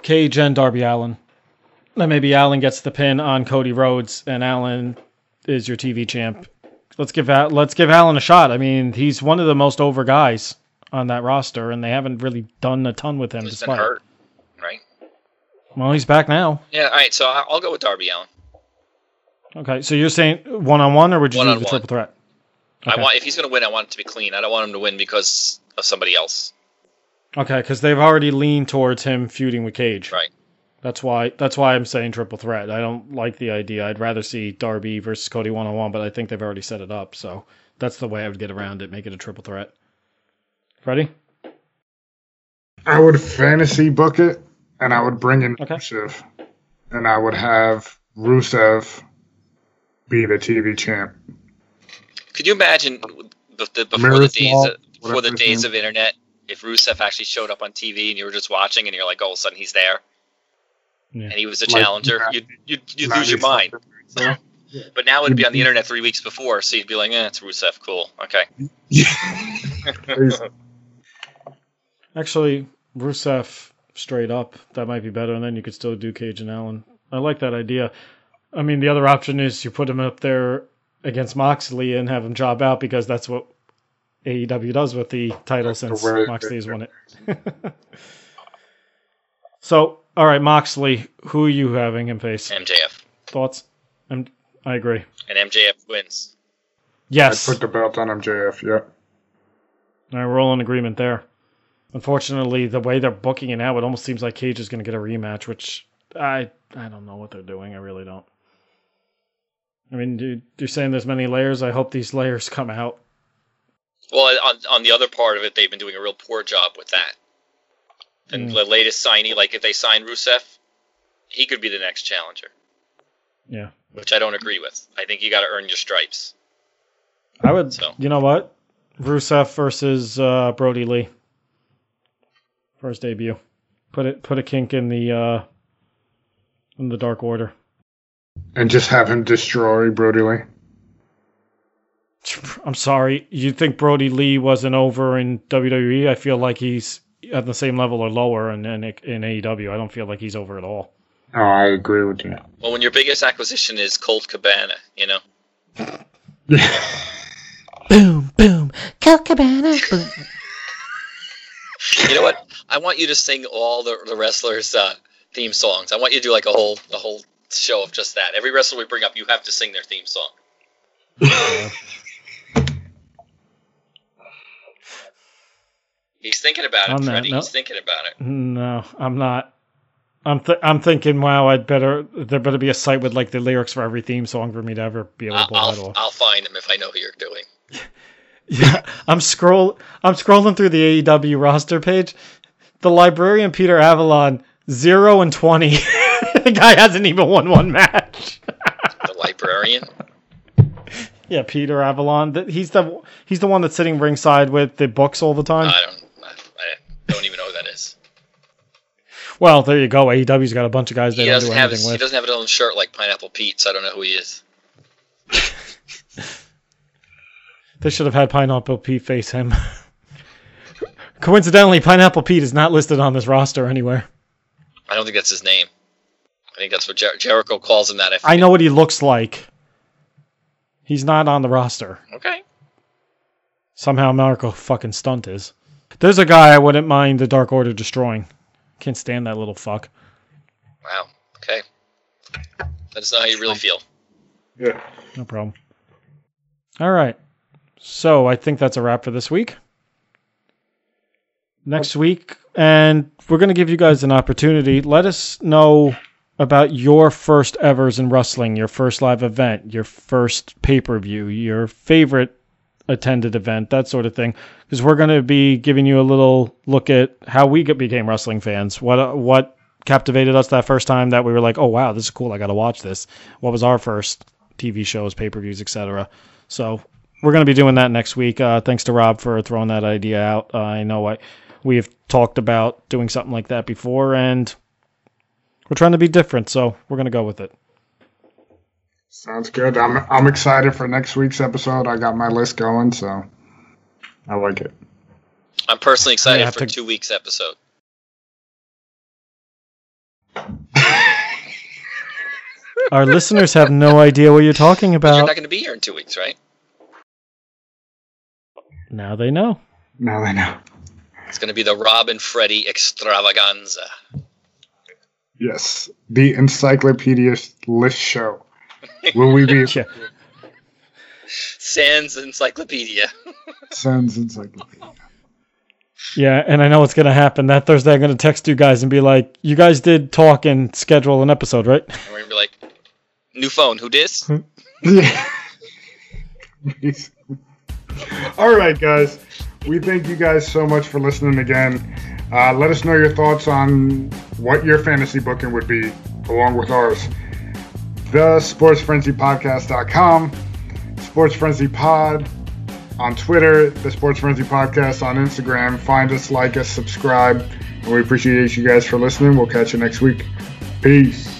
Cage and Darby Allin. Then maybe Allin gets the pin on Cody Rhodes, and Allin is your TV champ. Let's give let's give Allin a shot. I mean, he's one of the most over guys on that roster, and they haven't really done a ton with him. He's been hurt, right? well, he's back now. Yeah. All right. So I'll go with Darby Allin. Okay, so you're saying one on one, or would you do the One-on-one. triple threat? I want if he's going to win, I want it to be clean. I don't want him to win because of somebody else. Okay, because they've already leaned towards him feuding with Cage. Right. That's why. That's why I'm saying triple threat. I don't like the idea. I'd rather see Darby versus Cody one on one, but I think they've already set it up. So that's the way I would get around it. Make it a triple threat. Ready? I would fantasy book it, and I would bring in Okay. Rusev, and I would have Rusev be the TV champ. Could you imagine the, the, before the Miroslav, days of, before the days of internet, if Rusev actually showed up on TV and you were just watching and you're like, all of a sudden he's there, Yeah. and he was the Like, challenger, yeah. you'd you'd, you'd lose your mind. So, But now it'd be on the internet three weeks before, so you'd be like, eh, it's Rusev, cool, okay. Actually, Rusev straight up. That might be better, and then you could still do Cage and Allin. I like that idea. I mean, the other option is you put him up there against Moxley and have him job out because that's what AEW does with the title That's since way- Moxley has won it. so, all right, Moxley, who are you having him face? MJF. Thoughts? And I agree. And MJF wins. Yes. I put the belt on MJF. Yeah. All right, we're all in agreement there. Unfortunately, the way they're booking it now, it almost seems like Cage is going to get a rematch, which I I don't know what they're doing. I really don't. I mean, you're saying there's many layers. I hope these layers come out. Well, on, on the other part of it, they've been doing a real poor job with that. And Mm. the latest signee, like if they sign Rusev, he could be the next challenger, Yeah, which I don't agree with. I think you got to earn your stripes. I would. So. You know what? Rusev versus uh, Brodie Lee. First debut. Put it. Put a kink in the uh, in the Dark Order. And just have him destroy Brodie Lee. I'm sorry. You think Brodie Lee wasn't over in WWE? I feel like he's at the same level or lower in, in, in AEW. I don't feel like he's over at all. Oh, I agree with you. Well, when your biggest acquisition is Colt Cabana, you know, Boom, boom. Colt Cabana. Boom. you know what? I want you to sing all the, the wrestlers' uh, theme songs. I want you to do like a whole a whole show of just that. Every wrestler we bring up, you have to sing their theme song. He's thinking about it, On that Freddie. note- He's thinking about it. No, I'm not. I'm th- I'm thinking, wow, I'd better there better be a site with like the lyrics for every theme song for me to ever be able to I'll, pull that I'll, off. I'll find them if I know who you're doing. Yeah, I'm scroll I'm scrolling through the AEW roster page. The librarian Peter Avalon, zero and twenty. the guy hasn't even won one match. The librarian. yeah, Peter Avalon. He's the he's the one that's sitting ringside with the books all the time. I don't. I, I don't even know who that is. well, there you go. AEW's got a bunch of guys they He don't doesn't do have anything his, he doesn't have his own shirt like Pineapple Pete, so I don't know who he is. They should have had Pineapple Pete face him. Coincidentally, Pineapple Pete is not listed on this roster anywhere. I don't think that's his name. I think that's what Jer- Jericho calls him. That I, I know what he looks like. He's not on the roster. Okay. Somehow Marko fucking Stunt is. There's a guy I wouldn't mind the Dark Order destroying. Can't stand that little fuck. Wow. Okay. Let us know how you really feel. Yeah. No problem. All right. So I think that's a wrap for this week. Next week, and we're going to give you guys an opportunity. Let us know about your first evers in wrestling, your first live event, your first pay per view, your favorite attended event, that sort of thing. Because we're going to be giving you a little look at how we became wrestling fans. What what captivated us that first time that we were like, oh wow, this is cool. I got to watch this. What was our first TV shows, pay per views, etc. So we're going to be doing that next week. Uh, thanks to Rob for throwing that idea out. Uh, I know I, we've talked about doing something like that before, and we're trying to be different, so we're going to go with it. Sounds good. I'm I'm excited for next week's episode. I got my list going, so I like it. I'm personally excited for to- two weeks episode. Our listeners have no idea what you're talking about. You're not going to be here in two weeks, right? Now they know. Now they know. It's going to be the Rob and Freddie extravaganza. Yes, the Encyclopedia List Show. Will we be Yeah. Sans Encyclopedia. Sans Encyclopedia? Yeah, and I know what's going to happen. That Thursday, I'm going to text you guys and be like, you guys did talk and schedule an episode, right? And we're going to be like, new phone, who dis? Yeah. All right, guys. We thank you guys so much for listening again. Uh, let us know your thoughts on what your fantasy booking would be, along with ours. The SportsFrenzyPodcast.com, Sports Frenzy Pod on Twitter, the Sports Frenzy Podcast on Instagram. Find us, like us, subscribe, and we appreciate you guys for listening. We'll catch you next week. Peace.